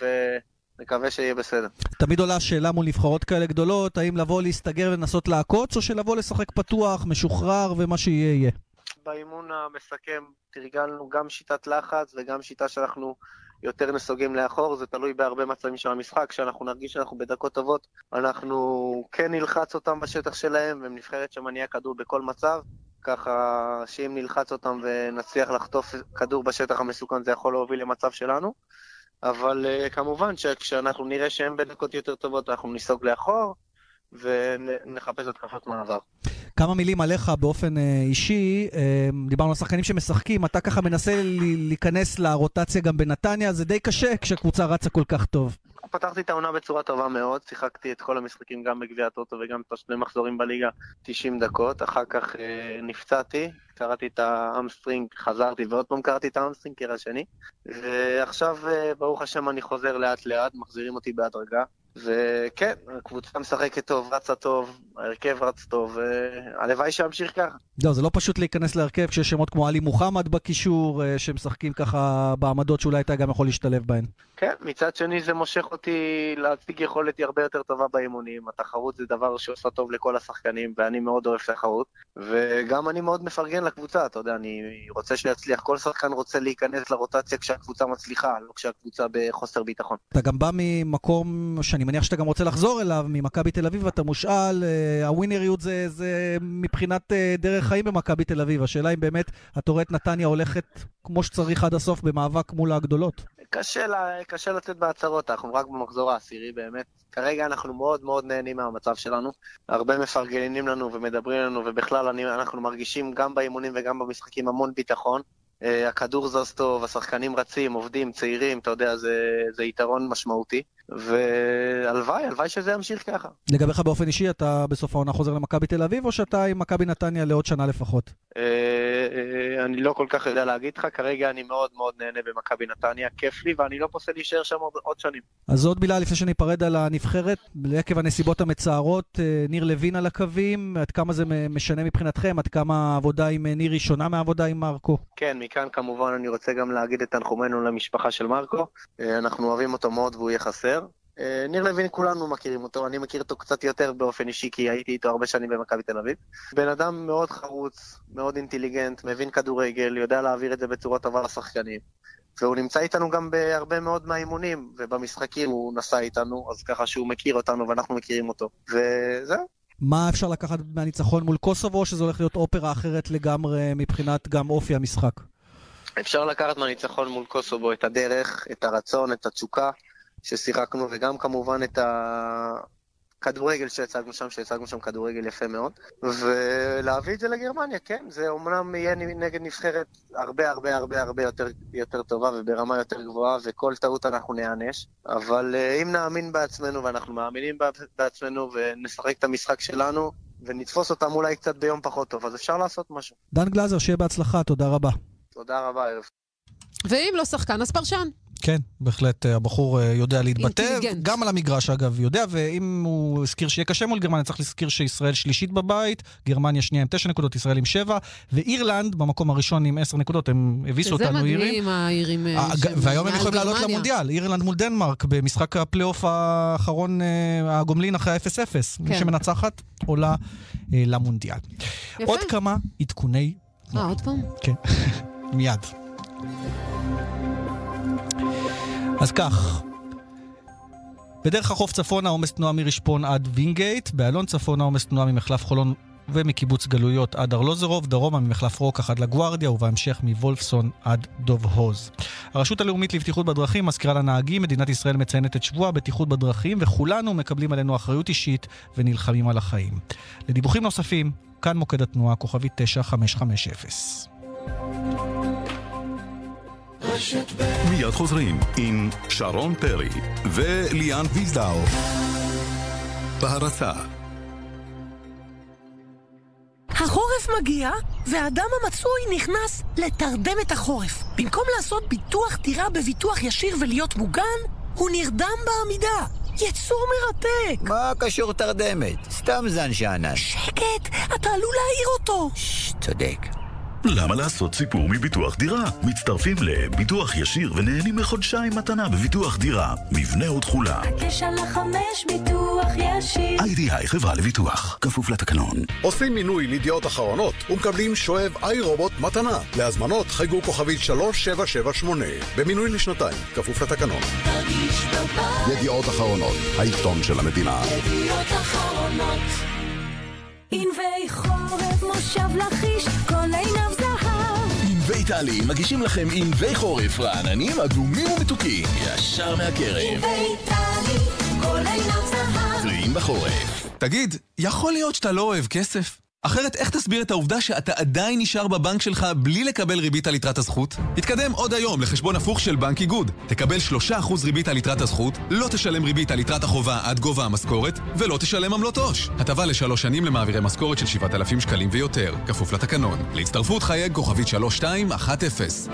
ונקווה שיהיה בסדר. תמיד עולה השאלה מול נבחרות כאלה גדולות, האם לבוא להסתגר ולנסות לעקוץ, או שלבוא לשחק פתוח, משוחרר, ומה שיהיה יהיה. באימון המסכם תרגלנו גם שיטת לחץ וגם שיטה שאנחנו יותר נסוגים לאחור, זה תלוי בהרבה מצבים של המשחק, כשאנחנו נרגיש שאנחנו בדקות טובות, אנחנו כן נלחץ אותם בשטח שלהם, והם נבחרת שמניעה כדור בכל מצב, ככה שאם נלחץ אותם ונצליח לחטוף כדור בשטח המסוכן זה יכול להוביל למצב שלנו. אבל uh, כמובן שכשאנחנו נראה שהם בדקות יותר טובות אנחנו ניסוג לאחור ונחפש התקפות מעבר. כמה מילים עליך באופן אה, אישי, אה, דיברנו על שחקנים שמשחקים, אתה ככה מנסה להיכנס לרוטציה גם בנתניה, זה די קשה כשהקבוצה רצה כל כך טוב. פתחתי את העונה בצורה טובה מאוד, שיחקתי את כל המשחקים גם בגביע הטוטו וגם את השני מחזורים בליגה 90 דקות, אחר כך אה, נפצעתי, קרעתי את ה hamstring, חזרתי ועוד פעם קרעתי את ה hamstring קרע שני, ועכשיו אה, ברוך השם אני חוזר לאט לאט, מחזירים אותי בהדרגה. וכן, הקבוצה משחקת טוב, רצה טוב, ההרכב רץ טוב, והלוואי שימשיך ככה. לא, זה לא פשוט להיכנס להרכב כשיש שמות כמו עלי מוחמד בקישור, אה, שמשחקים ככה בעמדות שאולי אתה גם יכול להשתלב בהן. כן, מצד שני זה מושך אותי להציג יכולת הרבה יותר טובה באימונים. התחרות זה דבר שעושה טוב לכל השחקנים, ואני מאוד אוהב תחרות. וגם אני מאוד מפרגן לקבוצה, אתה יודע, אני רוצה שיצליח. כל שחקן רוצה להיכנס לרוטציה כשהקבוצה מצליחה, לא כשהקבוצה בחוסר ביטחון. אתה גם בא ממקום שאני מניח שאתה גם רוצה לחזור אליו, ממכבי תל אביב, אתה מושאל, אה, הווינריות זה, זה מבחינת אה, דרך חיים במכבי תל אביב. השאלה אם באמת אתה רואה את נתניה הולכת כמו שצריך עד הסוף במאבק מול הגדולות. קשה, לה, קשה לצאת בהצהרות, אנחנו רק במחזור העשירי באמת. כרגע אנחנו מאוד מאוד נהנים מהמצב שלנו. הרבה מפרגנים לנו ומדברים לנו, ובכלל אני, אנחנו מרגישים גם באימונים וגם במשחקים המון ביטחון. Uh, הכדור זז טוב, השחקנים רצים, עובדים, צעירים, אתה יודע, זה, זה יתרון משמעותי. והלוואי, הלוואי שזה ימשיך ככה. לגביך באופן אישי, אתה בסוף העונה חוזר למכבי תל אביב, או שאתה עם מכבי נתניה לעוד שנה לפחות? אה, אה, אני לא כל כך יודע להגיד לך, כרגע אני מאוד מאוד נהנה במכבי נתניה, כיף לי, ואני לא פוסל להישאר שם עוד שנים. אז עוד מילה לפני שניפרד על הנבחרת, עקב הנסיבות המצערות, אה, ניר לוין על הקווים, עד כמה זה משנה מבחינתכם, עד כמה העבודה עם ניר היא שונה מהעבודה עם מרקו? כן, מכאן כמובן אני רוצה גם להגיד את תנחומינו למשפחה של מרקו, אנחנו אוהבים אותו מאוד והוא יהיה חסר. אה, ניר לוין, כולנו מכירים אותו, אני מכיר אותו קצת יותר באופן אישי, כי הייתי איתו הרבה שנים במכבי תל אביב. בן אדם מאוד חרוץ, מאוד אינטליגנט, מבין כדורגל, יודע להעביר את זה בצורה טובה לשחקנים. והוא נמצא איתנו גם בהרבה מאוד מהאימונים, ובמשחקים הוא נסע איתנו, אז ככה שהוא מכיר אותנו ואנחנו מכירים אותו. וזהו. מה אפשר לקחת מהניצחון מול קוסובו, שזה הולך להיות אופרה אחרת לגמרי מבחינת גם אופי המשחק? אפשר לקחת מהניצחון מול קוסובו את הדרך, את הרצון, את התשוקה. ששיחקנו, וגם כמובן את הכדורגל שהצגנו שם, שהצגנו שם כדורגל יפה מאוד, ולהביא את זה לגרמניה, כן, זה אומנם יהיה נגד נבחרת הרבה הרבה הרבה הרבה יותר, יותר טובה וברמה יותר גבוהה, וכל טעות אנחנו נענש, אבל אה, אם נאמין בעצמנו, ואנחנו מאמינים בעצמנו, ונשחק את המשחק שלנו, ונתפוס אותם אולי קצת ביום פחות טוב, אז אפשר לעשות משהו. דן גלזר, שיהיה בהצלחה, תודה רבה. תודה רבה, ערב. ואם לא שחקן, אז פרשן. כן, בהחלט אה, הבחור אה, יודע להתבטא. גם על המגרש אגב יודע, ואם הוא הזכיר שיהיה קשה מול גרמניה, צריך להזכיר שישראל שלישית בבית, גרמניה שנייה עם תשע נקודות, ישראל עם שבע, ואירלנד במקום הראשון עם עשר נקודות, הם הביסו שזה אותנו אירים. מדהים, האירים אה, והיום הם יכולים לעלות. למונדיאל, אירלנד מול דנמרק, במשחק הפלייאוף האחרון, הגומלין אחרי ה-0-0. מי כן. שמנצחת עולה למונדיאל. עוד כמה עדכוני... אה, עוד פעם? כן, מיד. אז כך, בדרך החוף צפונה עומס תנועה מרשפון עד וינגייט, באיילון צפונה עומס תנועה ממחלף חולון ומקיבוץ גלויות עד ארלוזרוב, דרומה ממחלף רוקח עד לגוארדיה ובהמשך מוולפסון עד דוב הוז. הרשות הלאומית לבטיחות בדרכים מזכירה לנהגים, מדינת ישראל מציינת את שבוע הבטיחות בדרכים וכולנו מקבלים עלינו אחריות אישית ונלחמים על החיים. לדיווחים נוספים, כאן מוקד התנועה, כוכבי 9550. מיד חוזרים עם שרון פרי וליאן ויזדאו. בהרצה החורף מגיע, והאדם המצוי נכנס לתרדמת החורף. במקום לעשות ביטוח דירה בביטוח ישיר ולהיות מוגן, הוא נרדם בעמידה. יצור מרתק. מה קשור תרדמת? סתם זן שאנן. שקט, אתה עלול להעיר אותו. צודק. למה לעשות סיפור מביטוח דירה? מצטרפים לביטוח ישיר ונהנים מחודשיים מתנה בביטוח דירה. מבנה ותכולה. הקשר לחמש ביטוח ישיר. איי-די-איי חברה לביטוח. כפוף לתקנון. עושים מינוי לידיעות אחרונות ומקבלים שואב איי רובוט מתנה. להזמנות חייגו כוכבית 3778. במינוי לשנתיים, כפוף לתקנון. תרגיש בבית. ידיעות אחרונות, העיתון של המדינה. ידיעות אחרונות. ענבי חורף, מושב לכיש, כל עיניו זהב. ענבי טלי מגישים לכם ענבי חורף רעננים, אדומים ומתוקים, ישר מהכרם. ענבי טלי, כל עיניו זהב. טריים בחורף. תגיד, יכול להיות שאתה לא אוהב כסף? אחרת איך תסביר את העובדה שאתה עדיין נשאר בבנק שלך בלי לקבל ריבית על יתרת הזכות? תתקדם עוד היום לחשבון הפוך של בנק איגוד. תקבל 3% ריבית על יתרת הזכות, לא תשלם ריבית על יתרת החובה עד גובה המשכורת, ולא תשלם עמלות עו"ש. הטבה לשלוש שנים למעבירי משכורת של 7,000 שקלים ויותר, כפוף לתקנון. להצטרפות חייג כוכבית 3210.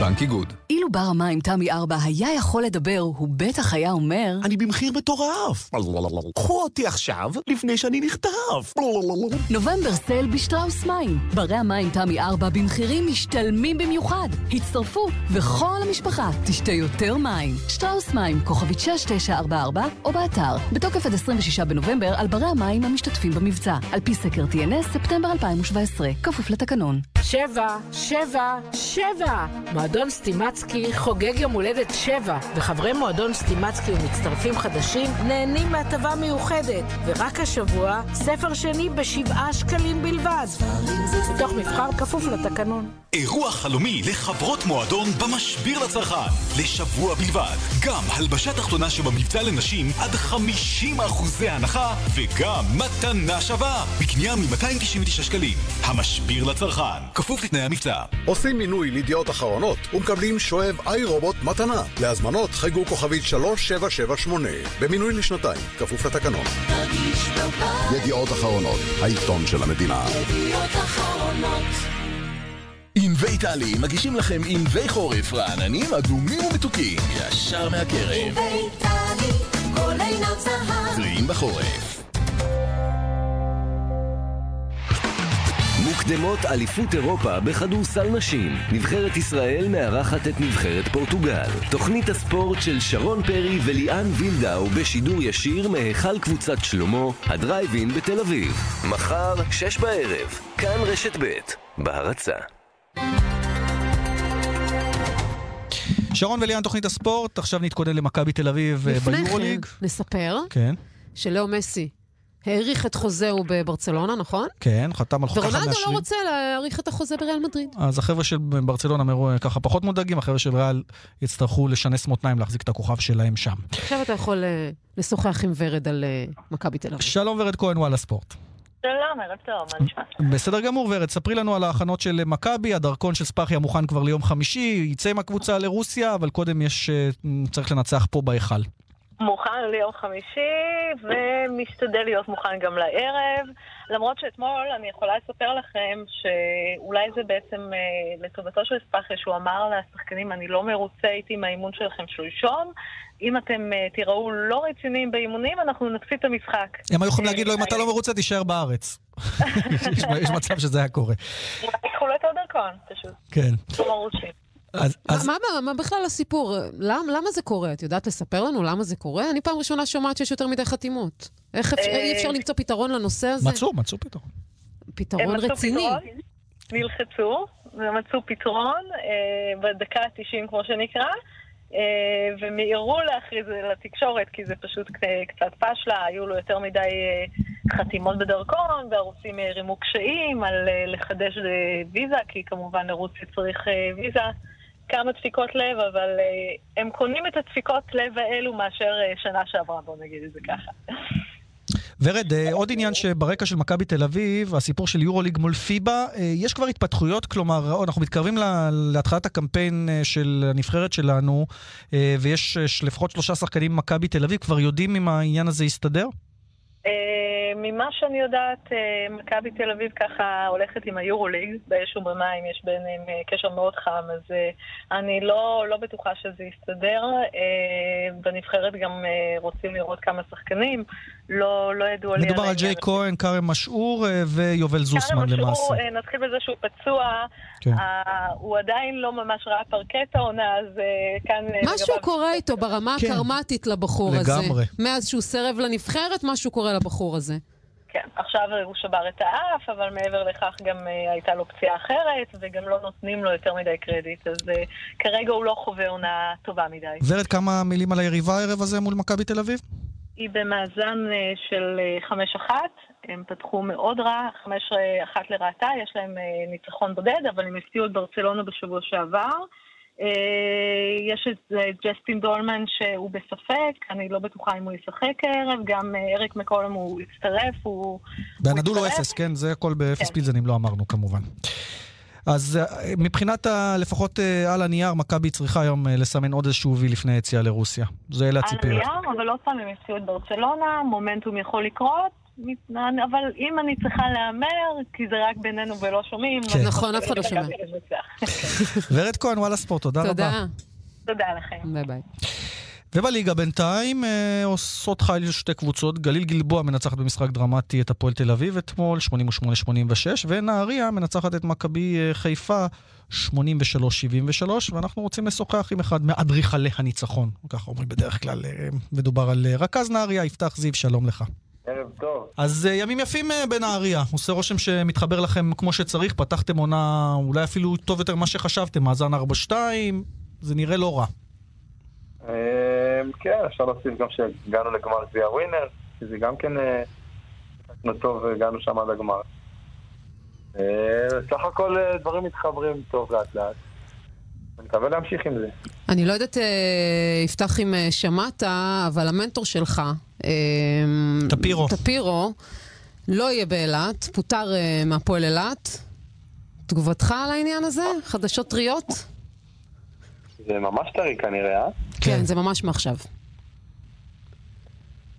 בנק איגוד. אילו בר המים תמי 4 היה יכול לדבר, הוא בטח היה אומר... אני במחיר מטורף. קחו אותי עכשיו, לפני שאני. נובמבר סייל בשטראוס מים. ברי המים תמי 4 במחירים משתלמים במיוחד. הצטרפו, וכל המשפחה תשתה יותר מים. שטראוס מים, כוכבית 6944, או באתר. בתוקף עד 26 בנובמבר על ברי המים המשתתפים במבצע. על פי סקר TNS, ספטמבר 2017. כפוף לתקנון. שבע, שבע, שבע! מועדון סטימצקי חוגג יום הולדת שבע, וחברי מועדון סטימצקי ומצטרפים חדשים נהנים מהטבה מיוחדת. ורק השבוע, ספר שני בשבעה שקלים בלבד. מתוך מבחר כפוף לתקנון. אירוע חלומי לחברות מועדון במשביר לצרכן. לשבוע בלבד. גם הלבשה תחתונה שבמבצע לנשים עד 50 אחוזי הנחה, וגם מתנה שווה. בקנייה מ-299 שקלים. המשביר לצרכן. כפוף לתנאי המבצע. עושים מינוי לידיעות אחרונות ומקבלים שואב איי רובוט מתנה. להזמנות חייגו כוכבית 3778. במינוי לשנתיים, כפוף לתקנון. ידיעות אחרונות, העיתון של המדינה. ענבי טלי מגישים לכם ענבי חורף רעננים, אדומים ומתוקים, ישר מהכרם. ענבי טלי, כל עיניו זהב. טריים בחורף. מוקדמות אליפות אירופה בכדורסל נשים. נבחרת ישראל מארחת את נבחרת פורטוגל. תוכנית הספורט של שרון פרי וליאן וילדאו בשידור ישיר מהיכל קבוצת שלמה, הדרייבין בתל אביב. מחר, שש בערב, כאן רשת ב', בהרצה. שרון וליאן, תוכנית הספורט, עכשיו נתכונן למכבי תל אביב אה, לפני ביורוליג. כן, נספר כן, שלאו מסי האריך את חוזהו בברצלונה, נכון? כן, חתם על חוקה חד ורונלדו לא. רוצה להאריך את החוזה בריאל מדריד. אז החבר'ה של ברצלונה אמרו אה, ככה פחות מודאגים, החבר'ה של ריאל יצטרכו לשנס מותניים להחזיק את הכוכב שלהם שם. עכשיו אתה יכול אה, לשוחח עם ורד על אה, מכבי תל אביב. שלום ורד כהן, וואלה ספורט. שלום, ערב טוב, מה נשמע? בסדר גמור, ורד, ספרי לנו על ההכנות של מכבי, הדרכון של ספאחיה מוכן כבר ליום חמישי, יצא עם הקבוצה לרוסיה, אבל קודם יש, צריך לנצח פה בהיכל. מוכן ליום חמישי, ומשתדל להיות מוכן גם לערב. למרות שאתמול אני יכולה לספר לכם שאולי זה בעצם אה, לטובתו של ספאחי, שהוא אמר לשחקנים, אני לא מרוצה איתי מהאימון שלכם שלשום. אם אתם אה, תיראו לא רציניים באימונים, אנחנו נפסיד את המשחק. הם היו יכולים להגיד לו, אם אתה לא מרוצה, תישאר בארץ. יש- מצב שזה היה קורה. אולי ייקחו לו את הדרכון, פשוט. כן. אז- אז מה, מה, מה בכלל הסיפור? למה, למה זה קורה? את יודעת לספר לנו למה זה קורה? אני פעם ראשונה שומעת שיש יותר מדי חתימות. איך אפשר, אה, אי אפשר למצוא פתרון לנושא הזה? מצאו, מצאו פתרון. פתרון רציני. נלחצו, ומצאו פתרון אה, בדקה ה-90 כמו שנקרא, אה, ומיהרו להכריז לתקשורת, כי זה פשוט קצת פשלה, היו לו יותר מדי אה, חתימות בדרכון, והרוסים הערימו קשיים על אה, לחדש אה, ויזה, כי כמובן לרוסיה צריך אה, ויזה. כמה דפיקות לב, אבל אה, הם קונים את הדפיקות לב האלו מאשר אה, שנה שעברה, בוא נגיד את זה ככה. ורד, אה, עוד עניין שברקע של מכבי תל אביב, הסיפור של יורוליג מול פיבה, יש כבר התפתחויות, כלומר, אנחנו מתקרבים לה- להתחלת הקמפיין של הנבחרת שלנו, ויש לפחות שלושה שחקנים ממכבי תל אביב, כבר יודעים אם העניין הזה יסתדר? ממה שאני יודעת, אה, מכבי תל אביב ככה הולכת עם היורוליג, באש ובמים יש ביניהם אה, קשר מאוד חם, אז אה, אני לא, לא בטוחה שזה יסתדר. בנבחרת גם רוצים לראות כמה שחקנים, לא, לא ידוע לי מדובר על ג'יי כהן, כרם משעור אה, ויובל זוסמן כרם למעשה. אשור, אה, נתחיל בזה שהוא פצוע, כן. אה, הוא עדיין לא ממש ראה פרקט העונה, אז אה, כאן... משהו קורה איתו ברמה כן. הקרמטית לבחור הזה. לגמרי. מאז שהוא סירב לנבחרת, משהו קורה לבחור הזה. כן, עכשיו הוא שבר את האף, אבל מעבר לכך גם אה, הייתה לו פציעה אחרת, וגם לא נותנים לו יותר מדי קרדיט, אז אה, כרגע הוא לא חווה עונה טובה מדי. ורד, כמה מילים על היריבה הערב הזה מול מכבי תל אביב? היא במאזן אה, של אה, 5-1, הם פתחו מאוד רע, 5-1 לרעתה, יש להם אה, ניצחון בודד, אבל הם הפתיעו את ברצלונה בשבוע שעבר. אה, יש את אה, ג'סטין דולמן שהוא בספק, אני לא בטוחה אם הוא ישחק הערב, גם אה, אריק מקולום הוא יצטרף, הוא... באנדולו הצטרף. אפס, כן? זה הכל באפס פילזנים, לא אמרנו כמובן. אז אה, מבחינת, ה- לפחות אה, על הנייר, מכבי צריכה היום אה, לסמן עוד איזשהו וי לפני היציאה לרוסיה. זה אלה על הציפיות. הנייר, אבל עוד פעם הם הפתיעו את ברצלונה, מומנטום יכול לקרות, אבל אם אני צריכה להמר, כי זה רק בינינו ולא שומעים, כן. נכון, אף אחד לא שומע. ורד כהן, וואלה ספורט, תודה רבה. תודה. תודה לכם. ביי ביי. ובליגה בינתיים אה, עושות חיל שתי קבוצות. גליל גלבוע מנצחת במשחק דרמטי את הפועל תל אביב אתמול, 88-86, ונהריה מנצחת את מכבי אה, חיפה, 83-73, ואנחנו רוצים לשוחח עם אחד מאדריכלי הניצחון. ככה אומרים בדרך כלל, אה, מדובר על אה, רכז נהריה, יפתח זיו, שלום לך. ערב טוב. אז אה, ימים יפים אה, בנהריה, עושה רושם שמתחבר לכם כמו שצריך, פתחתם עונה אולי אפילו טוב יותר ממה שחשבתם, מאזן 4-2, זה נראה לא רע. אמ, כן, אפשר להוסיף גם שהגענו לגמר גביע ווינר, כי זה גם כן אה, שיחקנו טוב והגענו שם עד הגמר. אה, סך הכל אה, דברים מתחברים טוב לאט לאט. אני מקווה להמשיך עם זה. אני לא יודעת, יפתח אם שמעת, אבל המנטור שלך, אה, טפירו. טפירו, לא יהיה באילת, פוטר מהפועל אילת. תגובתך על העניין הזה? חדשות טריות? זה ממש טרי כנראה, אה? כן, זה ממש מעכשיו.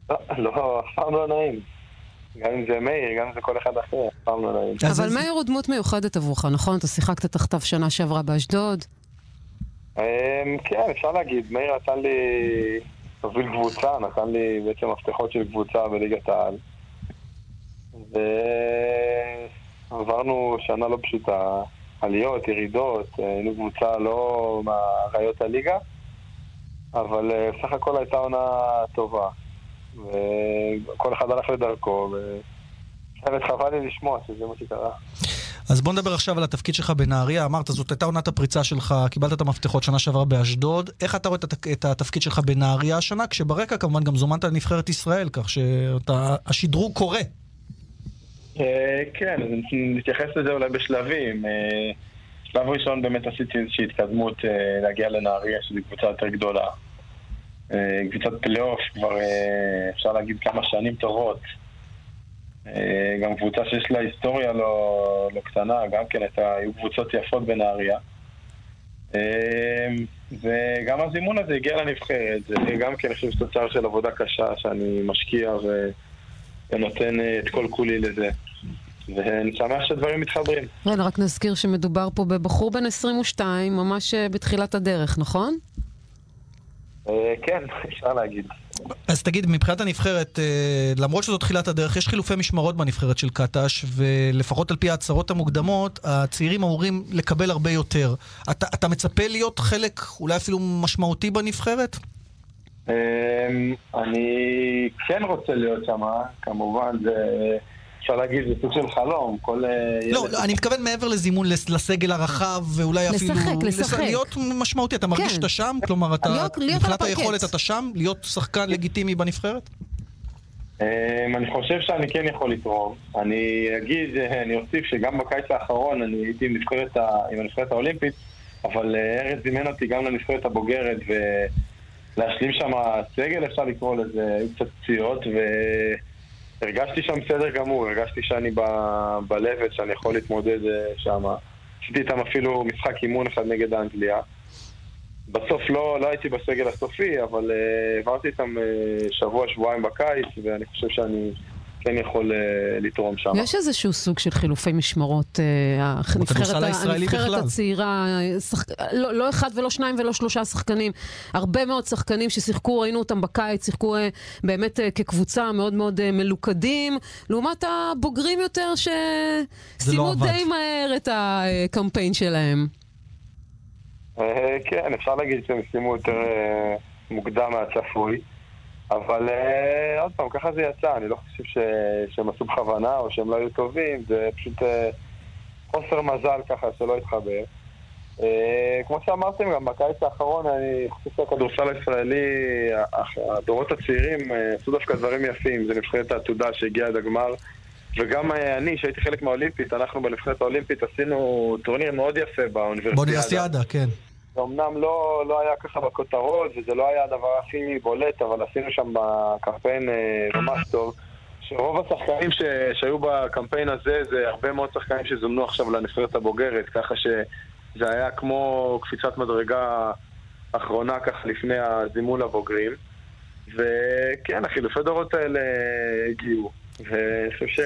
לא, לא, אף פעם לא נעים. גם אם זה מאיר, גם אם זה כל אחד אחר, אף פעם לא נעים. אבל מאיר הוא דמות מיוחדת עבורך, נכון? אתה שיחקת תחתיו שנה שעברה באשדוד. אמ, כן, אפשר להגיד, מאיר נתן לי להוביל קבוצה, נתן לי בעצם מפתחות של קבוצה בליגת העל. ועברנו שנה לא פשוטה, עליות, ירידות, היינו קבוצה לא מהאריות הליגה, אבל אה, סך הכל הייתה עונה טובה. וכל אחד הלך לדרכו, ובאמת חבל לי לשמוע שזה מה שקרה. אז בוא נדבר עכשיו על התפקיד שלך בנהריה. אמרת, זאת הייתה עונת הפריצה שלך, קיבלת את המפתחות שנה שעברה באשדוד. איך אתה רואה את התפקיד שלך בנהריה השנה, כשברקע כמובן גם זומנת לנבחרת ישראל, כך שהשדרוג קורה. אה, כן, נתייחס לזה אולי בשלבים. אה, שלב ראשון באמת עשיתי איזושהי התקדמות אה, להגיע לנהריה, שזו קבוצה יותר גדולה. אה, קבוצת פלייאוף כבר אה, אפשר להגיד כמה שנים טובות. אה, גם קבוצה שיש לה היסטוריה לא, לא קטנה, גם כן הייתה, היו קבוצות יפות בנהריה. אה, וגם הזימון הזה הגיע לנבחרת, זה גם כן, חושב, תוצר של עבודה קשה שאני משקיע. ונותן אה, את כל כולי לזה. ואני שמח שהדברים מתחברים. כן, רק נזכיר שמדובר פה בבחור בן 22, ממש אה, בתחילת הדרך, נכון? אה, כן, אפשר להגיד. אז תגיד, מבחינת הנבחרת, אה, למרות שזו תחילת הדרך, יש חילופי משמרות בנבחרת של קטש, ולפחות על פי ההצהרות המוקדמות, הצעירים אמורים לקבל הרבה יותר. אתה, אתה מצפה להיות חלק אולי אפילו משמעותי בנבחרת? אמ, אני כן רוצה להיות שם, כמובן, זה... אפשר להגיד, זה סוג של חלום. כל אה, ילד... לא, לא, אני מתכוון מעבר לזימון לס- לסגל הרחב, ואולי לשחק, אפילו... לשחק. להיות משמעותי. אתה מרגיש כן. שאתה שם? כלומר, אתה... להיות- להיות מבחינת. היכולת אתה שם? להיות שחקן לגיטימי בנבחרת? אמ, אני חושב שאני כן יכול לתרום. אני אגיד, אה, אני אוסיף שגם בקיץ האחרון אני הייתי עם נבחרת ה- עם הנבחרת האולימפית, אבל אה, ארז זימן אותי גם לנבחרת הבוגרת, ולהשלים שם סגל, אפשר לקרוא לזה, היו קצת פציעות, והרגשתי שם בסדר גמור, הרגשתי שאני ב-level, שאני יכול להתמודד שם. עשיתי איתם אפילו משחק אימון אחד נגד אנגליה. בסוף לא, לא הייתי בסגל הסופי, אבל uh, העברתי איתם uh, שבוע, שבועיים בקיץ, ואני חושב שאני כן יכול uh, לתרום שם. יש איזשהו סוג של חילופי משמרות, אה, הנבחרת. הצעירה, אה, שח- לא לא אחד ולא שניים ולא שלושה שחקנים, הרבה מאוד שחקנים ששיחקו, ראינו אותם בקיץ, שיחקו אה, באמת אה, כקבוצה מאוד מאוד אה, מלוכדים, לעומת הבוגרים יותר שסיימו עבד. די מהר את הקמפיין שלהם. אה, כן, אפשר להגיד שהם סיימו יותר אה, מוקדם מהצפוי, אבל אה, עוד פעם, ככה זה יצא, אני לא חושב ש... שהם עשו בכוונה או שהם לא היו טובים, זה פשוט אה, חוסר מזל ככה שלא התחבר. אה, כמו שאמרתם, גם בקיץ האחרון, אני חושב שהכדורסל הישראלי, הדורות הצעירים עשו דווקא דברים יפים, זה נבחרת העתודה שהגיעה עד הגמר. וגם אני, שהייתי חלק מהאולימפית, אנחנו בנבחרת האולימפית עשינו טורניר מאוד יפה באוניברסיאדה. באוניברסיאדה, כן. זה אמנם לא, לא היה ככה בכותרות, וזה לא היה הדבר הכי בולט, אבל עשינו שם בקמפיין אה, ממש טוב. שרוב השחקנים ש... שהיו בקמפיין הזה, זה הרבה מאוד שחקנים שזומנו עכשיו לנבחרת הבוגרת, ככה שזה היה כמו קפיצת מדרגה אחרונה ככה לפני הזימון לבוגרים. וכן, החילופי דורות האלה הגיעו. ואני חושב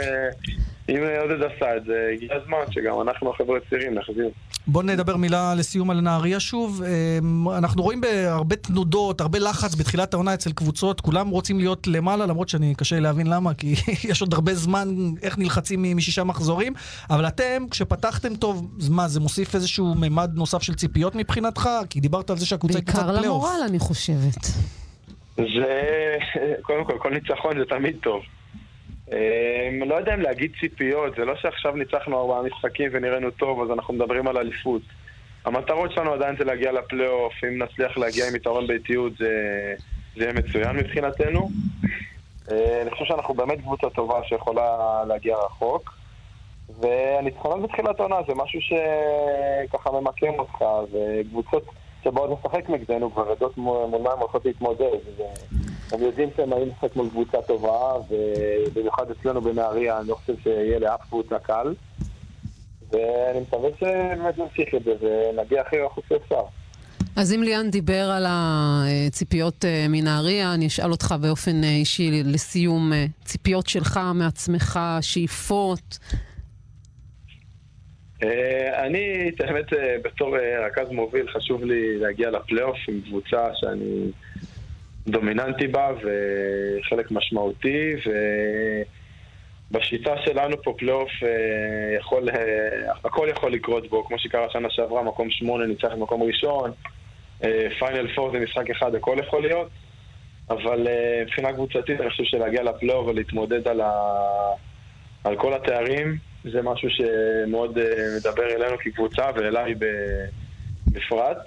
שאם עודד עשה את זה, הגיע הזמן שגם אנחנו, החבר'ה הצעירים, נחזיר. בוא נדבר מילה לסיום על נהריה שוב. אמ, אנחנו רואים בהרבה תנודות, הרבה לחץ בתחילת העונה אצל קבוצות, כולם רוצים להיות למעלה, למרות שאני קשה להבין למה, כי יש עוד הרבה זמן איך נלחצים משישה מחזורים, אבל אתם, כשפתחתם טוב, אז מה, זה מוסיף איזשהו ממד נוסף של ציפיות מבחינתך? כי דיברת על זה שהקבוצה היא בעיקר פלייאוף. למורל, אני חושבת. זה, קודם כל, כל ניצחון זה תמיד טוב. אה, לא יודע אם להגיד ציפיות, זה לא שעכשיו ניצחנו ארבעה משחקים ונראינו טוב, אז אנחנו מדברים על אליפות. המטרות שלנו עדיין זה להגיע לפלייאוף, אם נצליח להגיע עם יתרון באיטיות זה, זה יהיה מצוין מבחינתנו. אה, אני חושב שאנחנו באמת קבוצה טובה שיכולה להגיע רחוק. והניצחונות בתחילת העונה זה משהו שככה ממקם אותך, וקבוצות שבאות לשחק נגדנו כבר יודעות מול מה הן הולכות להתמודד. הם יודעים שהם באים לשחק מול קבוצה טובה, ובמיוחד אצלנו בנהריה, אני לא חושב שיהיה לאף קבוצה קל. ואני מקווה שבאמת נמשיך את זה ונגיע הכי רחוק שאפשר. אז אם ליאן דיבר על הציפיות אה, מנהריה, אני אשאל אותך באופן אה, אישי לסיום, אה, ציפיות שלך מעצמך, שאיפות. אה, אני, את האמת, אה, בתור אה, רכז מוביל, חשוב לי להגיע לפלייאוף עם קבוצה שאני דומיננטי בה וחלק משמעותי, ובשיטה שלנו פה פלייאוף יכול, הכל יכול לקרות בו, כמו שקרה שנה שעברה, מקום שמונה ניצח במקום ראשון, פיינל פור זה משחק אחד, הכל יכול להיות, אבל מבחינה קבוצתית אני חושב שלהגיע לפלייאוף ולהתמודד על, ה... על כל התארים, זה משהו שמאוד אה, מדבר אלינו כקבוצה ואליי בפרט.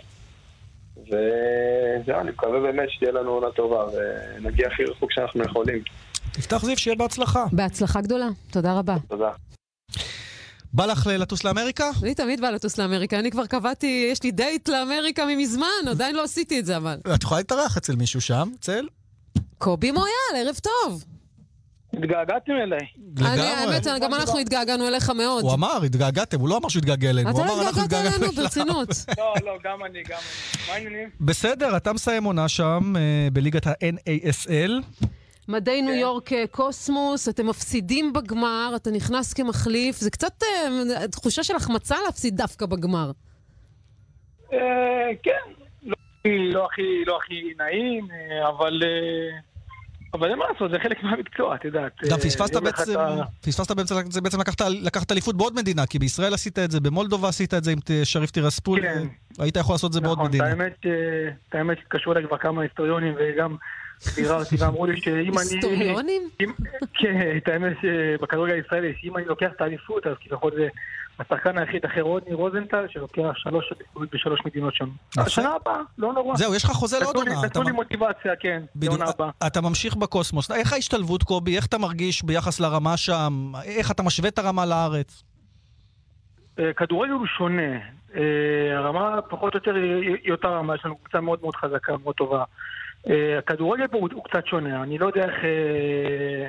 וזהו, אני מקווה באמת שתהיה לנו עונה טובה ונגיע הכי רחוק שאנחנו יכולים. יפתח זיו, שיהיה בהצלחה. בהצלחה גדולה, תודה רבה. תודה. בא לך לטוס לאמריקה? לי תמיד בא לטוס לאמריקה, אני כבר קבעתי, יש לי דייט לאמריקה ממזמן, עדיין לא עשיתי את זה אבל. את יכולה להתארח אצל מישהו שם, צל? קובי מויאל, ערב טוב. התגעגעתם אליי. אני, האמת, גם אנחנו התגעגענו אליך מאוד. הוא אמר, התגעגעתם, הוא לא אמר שהוא התגעגע אלינו. אתה הוא לא אמר, אנחנו התגעגעת אלינו, ברצינות. לא, לא, גם אני, גם אני. מה העניינים? בסדר, אתה מסיים עונה שם אה, בליגת ה-NASL. מדי כן. ניו יורק אה, קוסמוס, אתם מפסידים בגמר, אתה נכנס כמחליף, זה קצת אה, תחושה של החמצה להפסיד דווקא בגמר. כן, לא הכי- לא לא נעים, אבל... אבל אין מה לעשות, זה חלק מהמקצוע, את יודעת. גם אה, פספסת בעצם, פספסת בעצם, זה בעצם לקחת, אליפות בעוד מדינה, כי בישראל עשית את זה, במולדובה עשית את זה עם שריף טירספול, כן. היית יכול לעשות את זה בעוד נכון, מדינה. האמת, אה, את האמת התקשרו אליי כבר כמה היסטוריונים וגם ביררתי ואמרו לי שאם אני... היסטוריונים? כן, את האמת שבכדורגל הישראלי, שאם אני לוקח את האליפות, אז כביכול זה השחקן היחיד אחרי רודני רוזנטל, שלוקח שלוש אליפות בשלוש מדינות שונות. השנה הבאה, לא נורא. זהו, יש לך חוזה לעוד עונה, נתנו לי מוטיבציה, כן, לעונה הבאה. אתה ממשיך בקוסמוס. איך ההשתלבות, קובי? איך אתה מרגיש ביחס לרמה שם? איך אתה משווה את הרמה לארץ? אה, כדורגל הוא שונה. אה, הרמה פחות או יותר היא אותה רמה, יש לנו קבוצה מאוד מאוד חזקה, מאוד טובה. אה, הכדורגל פה הוא קצת שונה, אני לא יודע איך אה,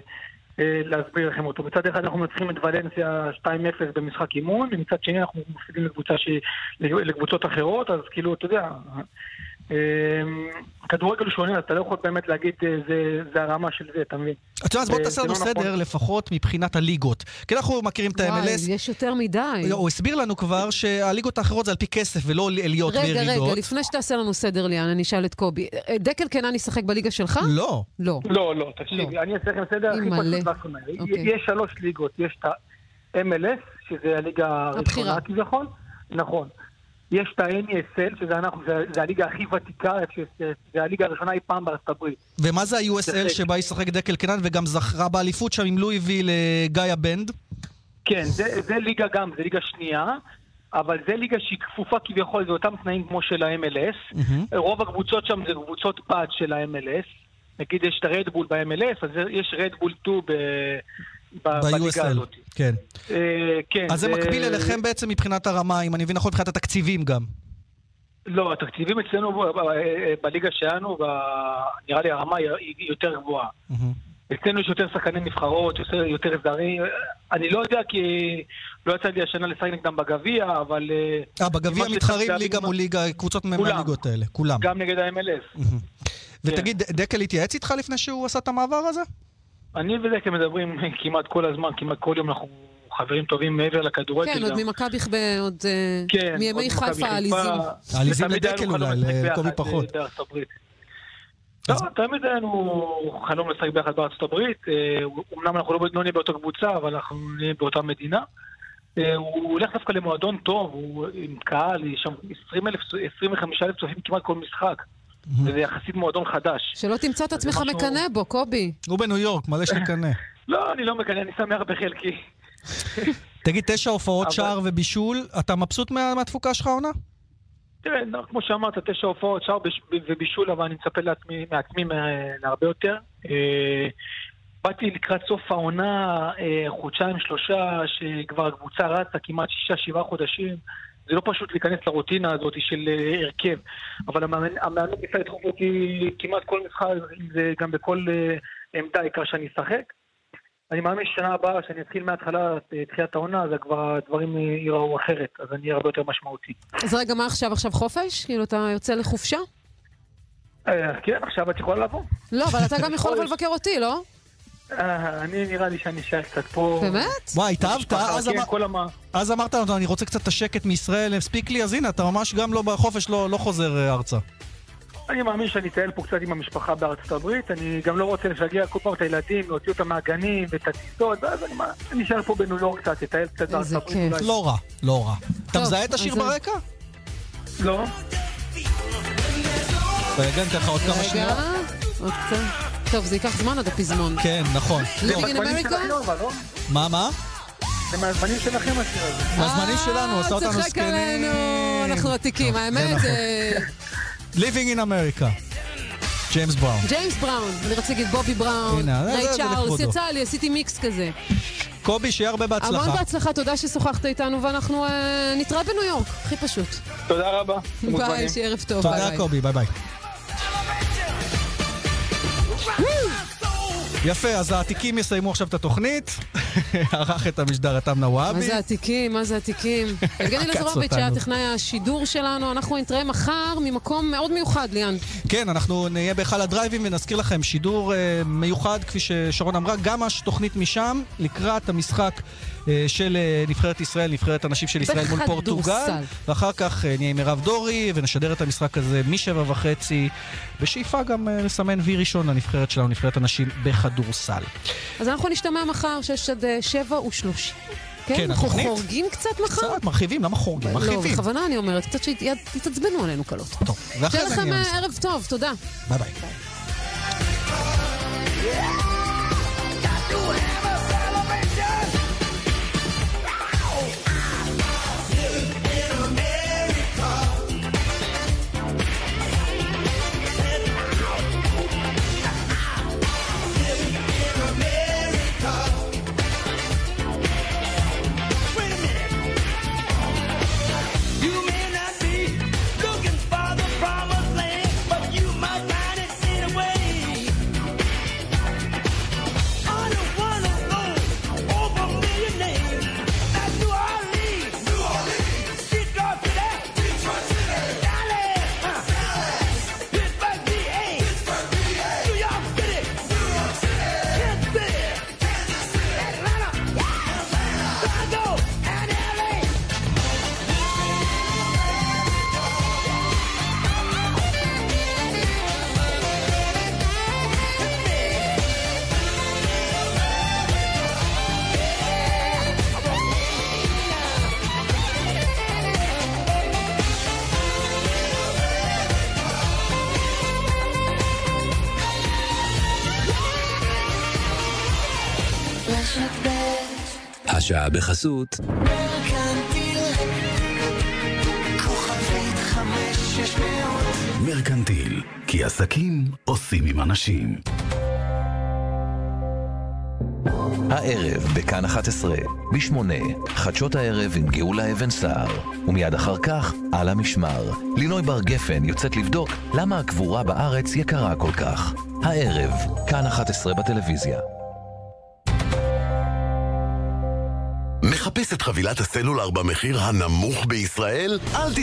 אה, להסביר לכם אותו. מצד אחד אנחנו מנצחים את ולנסיה 2-0 במשחק אימון, ומצד שני אנחנו מפסידים. לקבוצות אחרות, אז כאילו, אתה יודע, הכדורגל הוא שונה, אתה לא יכול באמת להגיד אה, זה, זה הרמה של זה, אתה מבין? אתה יודע, אז בוא אה, תעשה לנו לא נכון. סדר לפחות מבחינת הליגות. כי אנחנו מכירים את וואי, ה-MLS. יש יותר מדי. הוא הסביר לנו כבר שהליגות האחרות זה על פי כסף ולא עליות רגע, וירידות. רגע, לפני שתעשה לנו סדר, ליאן, אני אשאל את קובי. אה, דקל קנן ישחק בליגה שלך? לא. לא. לא, לא, תקשיבי, אני אעשה לכם סדר הכי. פשוט. אוקיי. יש שלוש ליגות, יש את ה-MLS, שזה הליגה. הראשונה כביכול, נכון. יש את ה-NESL, שזה אנחנו, זה- זה הליגה הכי ותיקה, זה הליגה הראשונה אי פעם בארצות הברית. ומה זה ה-USL. שבה ישחק דקל קנן וגם זכרה באליפות שם עם לואיביל לגיא בנד? כן, זה, זה ליגה גם, זה ליגה שנייה, אבל זה ליגה שהיא כפופה כביכול, זה אותם תנאים כמו של ה-MLS. רוב הקבוצות שם זה קבוצות בת של ה-MLS. נגיד יש את הרדבול ב-MLS, אז יש רדבול 2 ב... ב- בליגה הזאת. כן. אה, כן. אז זה מקביל אליכם בעצם מבחינת הרמה, אם אני מבין נכון, מבחינת התקציבים גם. לא, התקציבים אצלנו ב- בליגה שלנו, נראה לי הרמה היא יותר גבוהה. אצלנו יש יותר שחקני נבחרות, יותר, זרים. אני לא יודע כי לא יצא לי השנה לשחק נגדם בגביע, אבל... אה, בגביע מתחרים ליגה מול ליגה, קבוצות. מהליגות האלה, כולם. גם נגד ה-MLS. ותגיד, דקל התייעץ איתך לפני שהוא עשה את המעבר הזה? אני ודקל מדברים כמעט כל הזמן, כמעט כל יום אנחנו חברים טובים מעבר לכדורגל. כן, עוד. ממכבי, ב- עוד אה, כן, מימי חיפה העליזים. העליזים ותמיד היה לדקל אולי, לקובי ביחד, פחות. אה. לא, תמיד היה לנו חלום לשחק ביחד בארצות הברית. אה, אומנם אנחנו לא לא נהיה באותה קבוצה, אבל אנחנו נהיה באותה מדינה. אה, הוא הולך דווקא למועדון טוב, הוא עם קהל, יש שם 20 אלף, 25 אלף צופים כמעט כל משחק. וזה יחסית מועדון חדש. שלא תמצא את עצמך משהו- מקנא בו, קובי. הוא בניו יורק, מלא שמקנא. לא, אני לא מקנא, אני שמח בחלקי. תגיד, תשע הופעות אבל- שער ובישול, אתה מבסוט מה- מהתפוקה שלך העונה? תראה, לא, כמו שאמרת, תשע הופעות, שער ובישול, אבל אני מצפה לעצמי, מעצמי מה- להרבה יותר. אה, באתי לקראת סוף העונה, אה, חודשיים, שלושה, שכבר הקבוצה רצה כמעט שישה, שבעה חודשים. זה לא פשוט להיכנס לרוטינה הזאת של אה, הרכב. אבל המאמן המאמן ניסה לדחוף אותי כמעט כל משחק, אם זה גם בכל אה, עמדה, העיקר שאני אשחק. אני מאמין ששנה הבאה, שאני אתחיל מההתחלה, אה, תחילת העונה, אז כבר הדברים ייראו אחרת, אז אני אהיה הרבה יותר משמעותי. אז רגע, מה עכשיו? עכשיו חופש? כאילו, אתה יוצא לחופשה? כן, עכשיו את יכולה לבוא. לא, אבל אתה גם יכול לבקר אותי, לא? אה, אני נראה לי שאני אשאר קצת פה. באמת? וואי, התאהבת? אז כן. אז אמרת לנו, אני רוצה קצת את השקט מישראל, הספיק לי, אז הנה, אתה ממש גם לא בחופש, לא לא חוזר אה, ארצה. אני מאמין שאני אטייל פה קצת עם המשפחה בארצות הברית, אני גם לא רוצה לשגע כל פעם את הילדים, להוציא אותם מהגנים ואת הטיסות, ואז אני אשאר פה בניו יורק קצת, אטייל קצת בארצות הברית אולי. לא רע, לא רע. אתה מזהה את השיר אז- ברקע? לא. רגע, לך עוד כמה רגע, שניות. עוד קצת. טוב, זה ייקח זמן עד הפזמון. כן, נכון. Living טוב. in America? מה, מה? זה מהזמנים שלכם השיר הזה. מהזמנים שלנו, עשה אותנו אה, זקנים. עלינו, אנחנו עתיקים. האמת, נכון. אה, Living in America. ג'יימס בראון. ג'יימס בראון, אני רציתי להגיד בובי בראון, הנה, זה- ריי צ'ארלס. יצא לי, עשיתי מיקס כזה. קובי, שיהיה הרבה בהצלחה. המון בהצלחה, תודה ששוחחת איתנו, ואנחנו אה, נתראה בניו יורק, הכי פשוט. תודה רבה. ביי, שיהיה ערב טוב, תודה. קובי, ביי ביי. יפה, אז העתיקים יסיימו עכשיו את התוכנית. ערך את המשדר אתם נוואבי. מה זה עתיקים? מה זה עתיקים? יבגני לזרוביץ' היה. טכנאי השידור שלנו, אנחנו נתראה מחר ממקום מאוד מיוחד, ליאן. כן, אנחנו נהיה בהיכל הדרייב אין ונזכיר לכם שידור אה, מיוחד, כפי ששרון אמרה, גם התוכנית משם, לקראת המשחק של אה, נבחרת ישראל, נבחרת הנשים של ישראל מול. פורטוגל. ואחר כך אה, נהיה עם מירב דורי ונשדר את המשחק הזה משבע וחצי, בשאיפה גם אה, לסמן וי ראשון לנבחרת שלנו, נבחרת הנשים בכדורסל. אז אנחנו נשתמע מחר, שש עד אה, שבע ושלושים. כן, כן, אנחנו התוכנית? חורגים קצת מחר? קצת, מרחיבים, למה חורגים? לא, מרחיבים. בכוונה אני אומרת, קצת שתתעצבנו עלינו קלות. טוב, ואחרי שיהיה זה לכם נהיה אה, במשחק. ערב טוב, תודה. ביי ביי. השעה בחסות מרקנטיל, כי עסקים עושים עם אנשים. הערב בכאן 11, ב-8, חדשות הערב עם גאולה אבן סער. ומיד אחר כך, על המשמר. לינוי בר גפן יוצאת לבדוק למה הקבורה בארץ יקרה כל כך. הערב, כאן 11 בטלוויזיה. מחפש את חבילת הסלולר במחיר הנמוך בישראל? אל ת...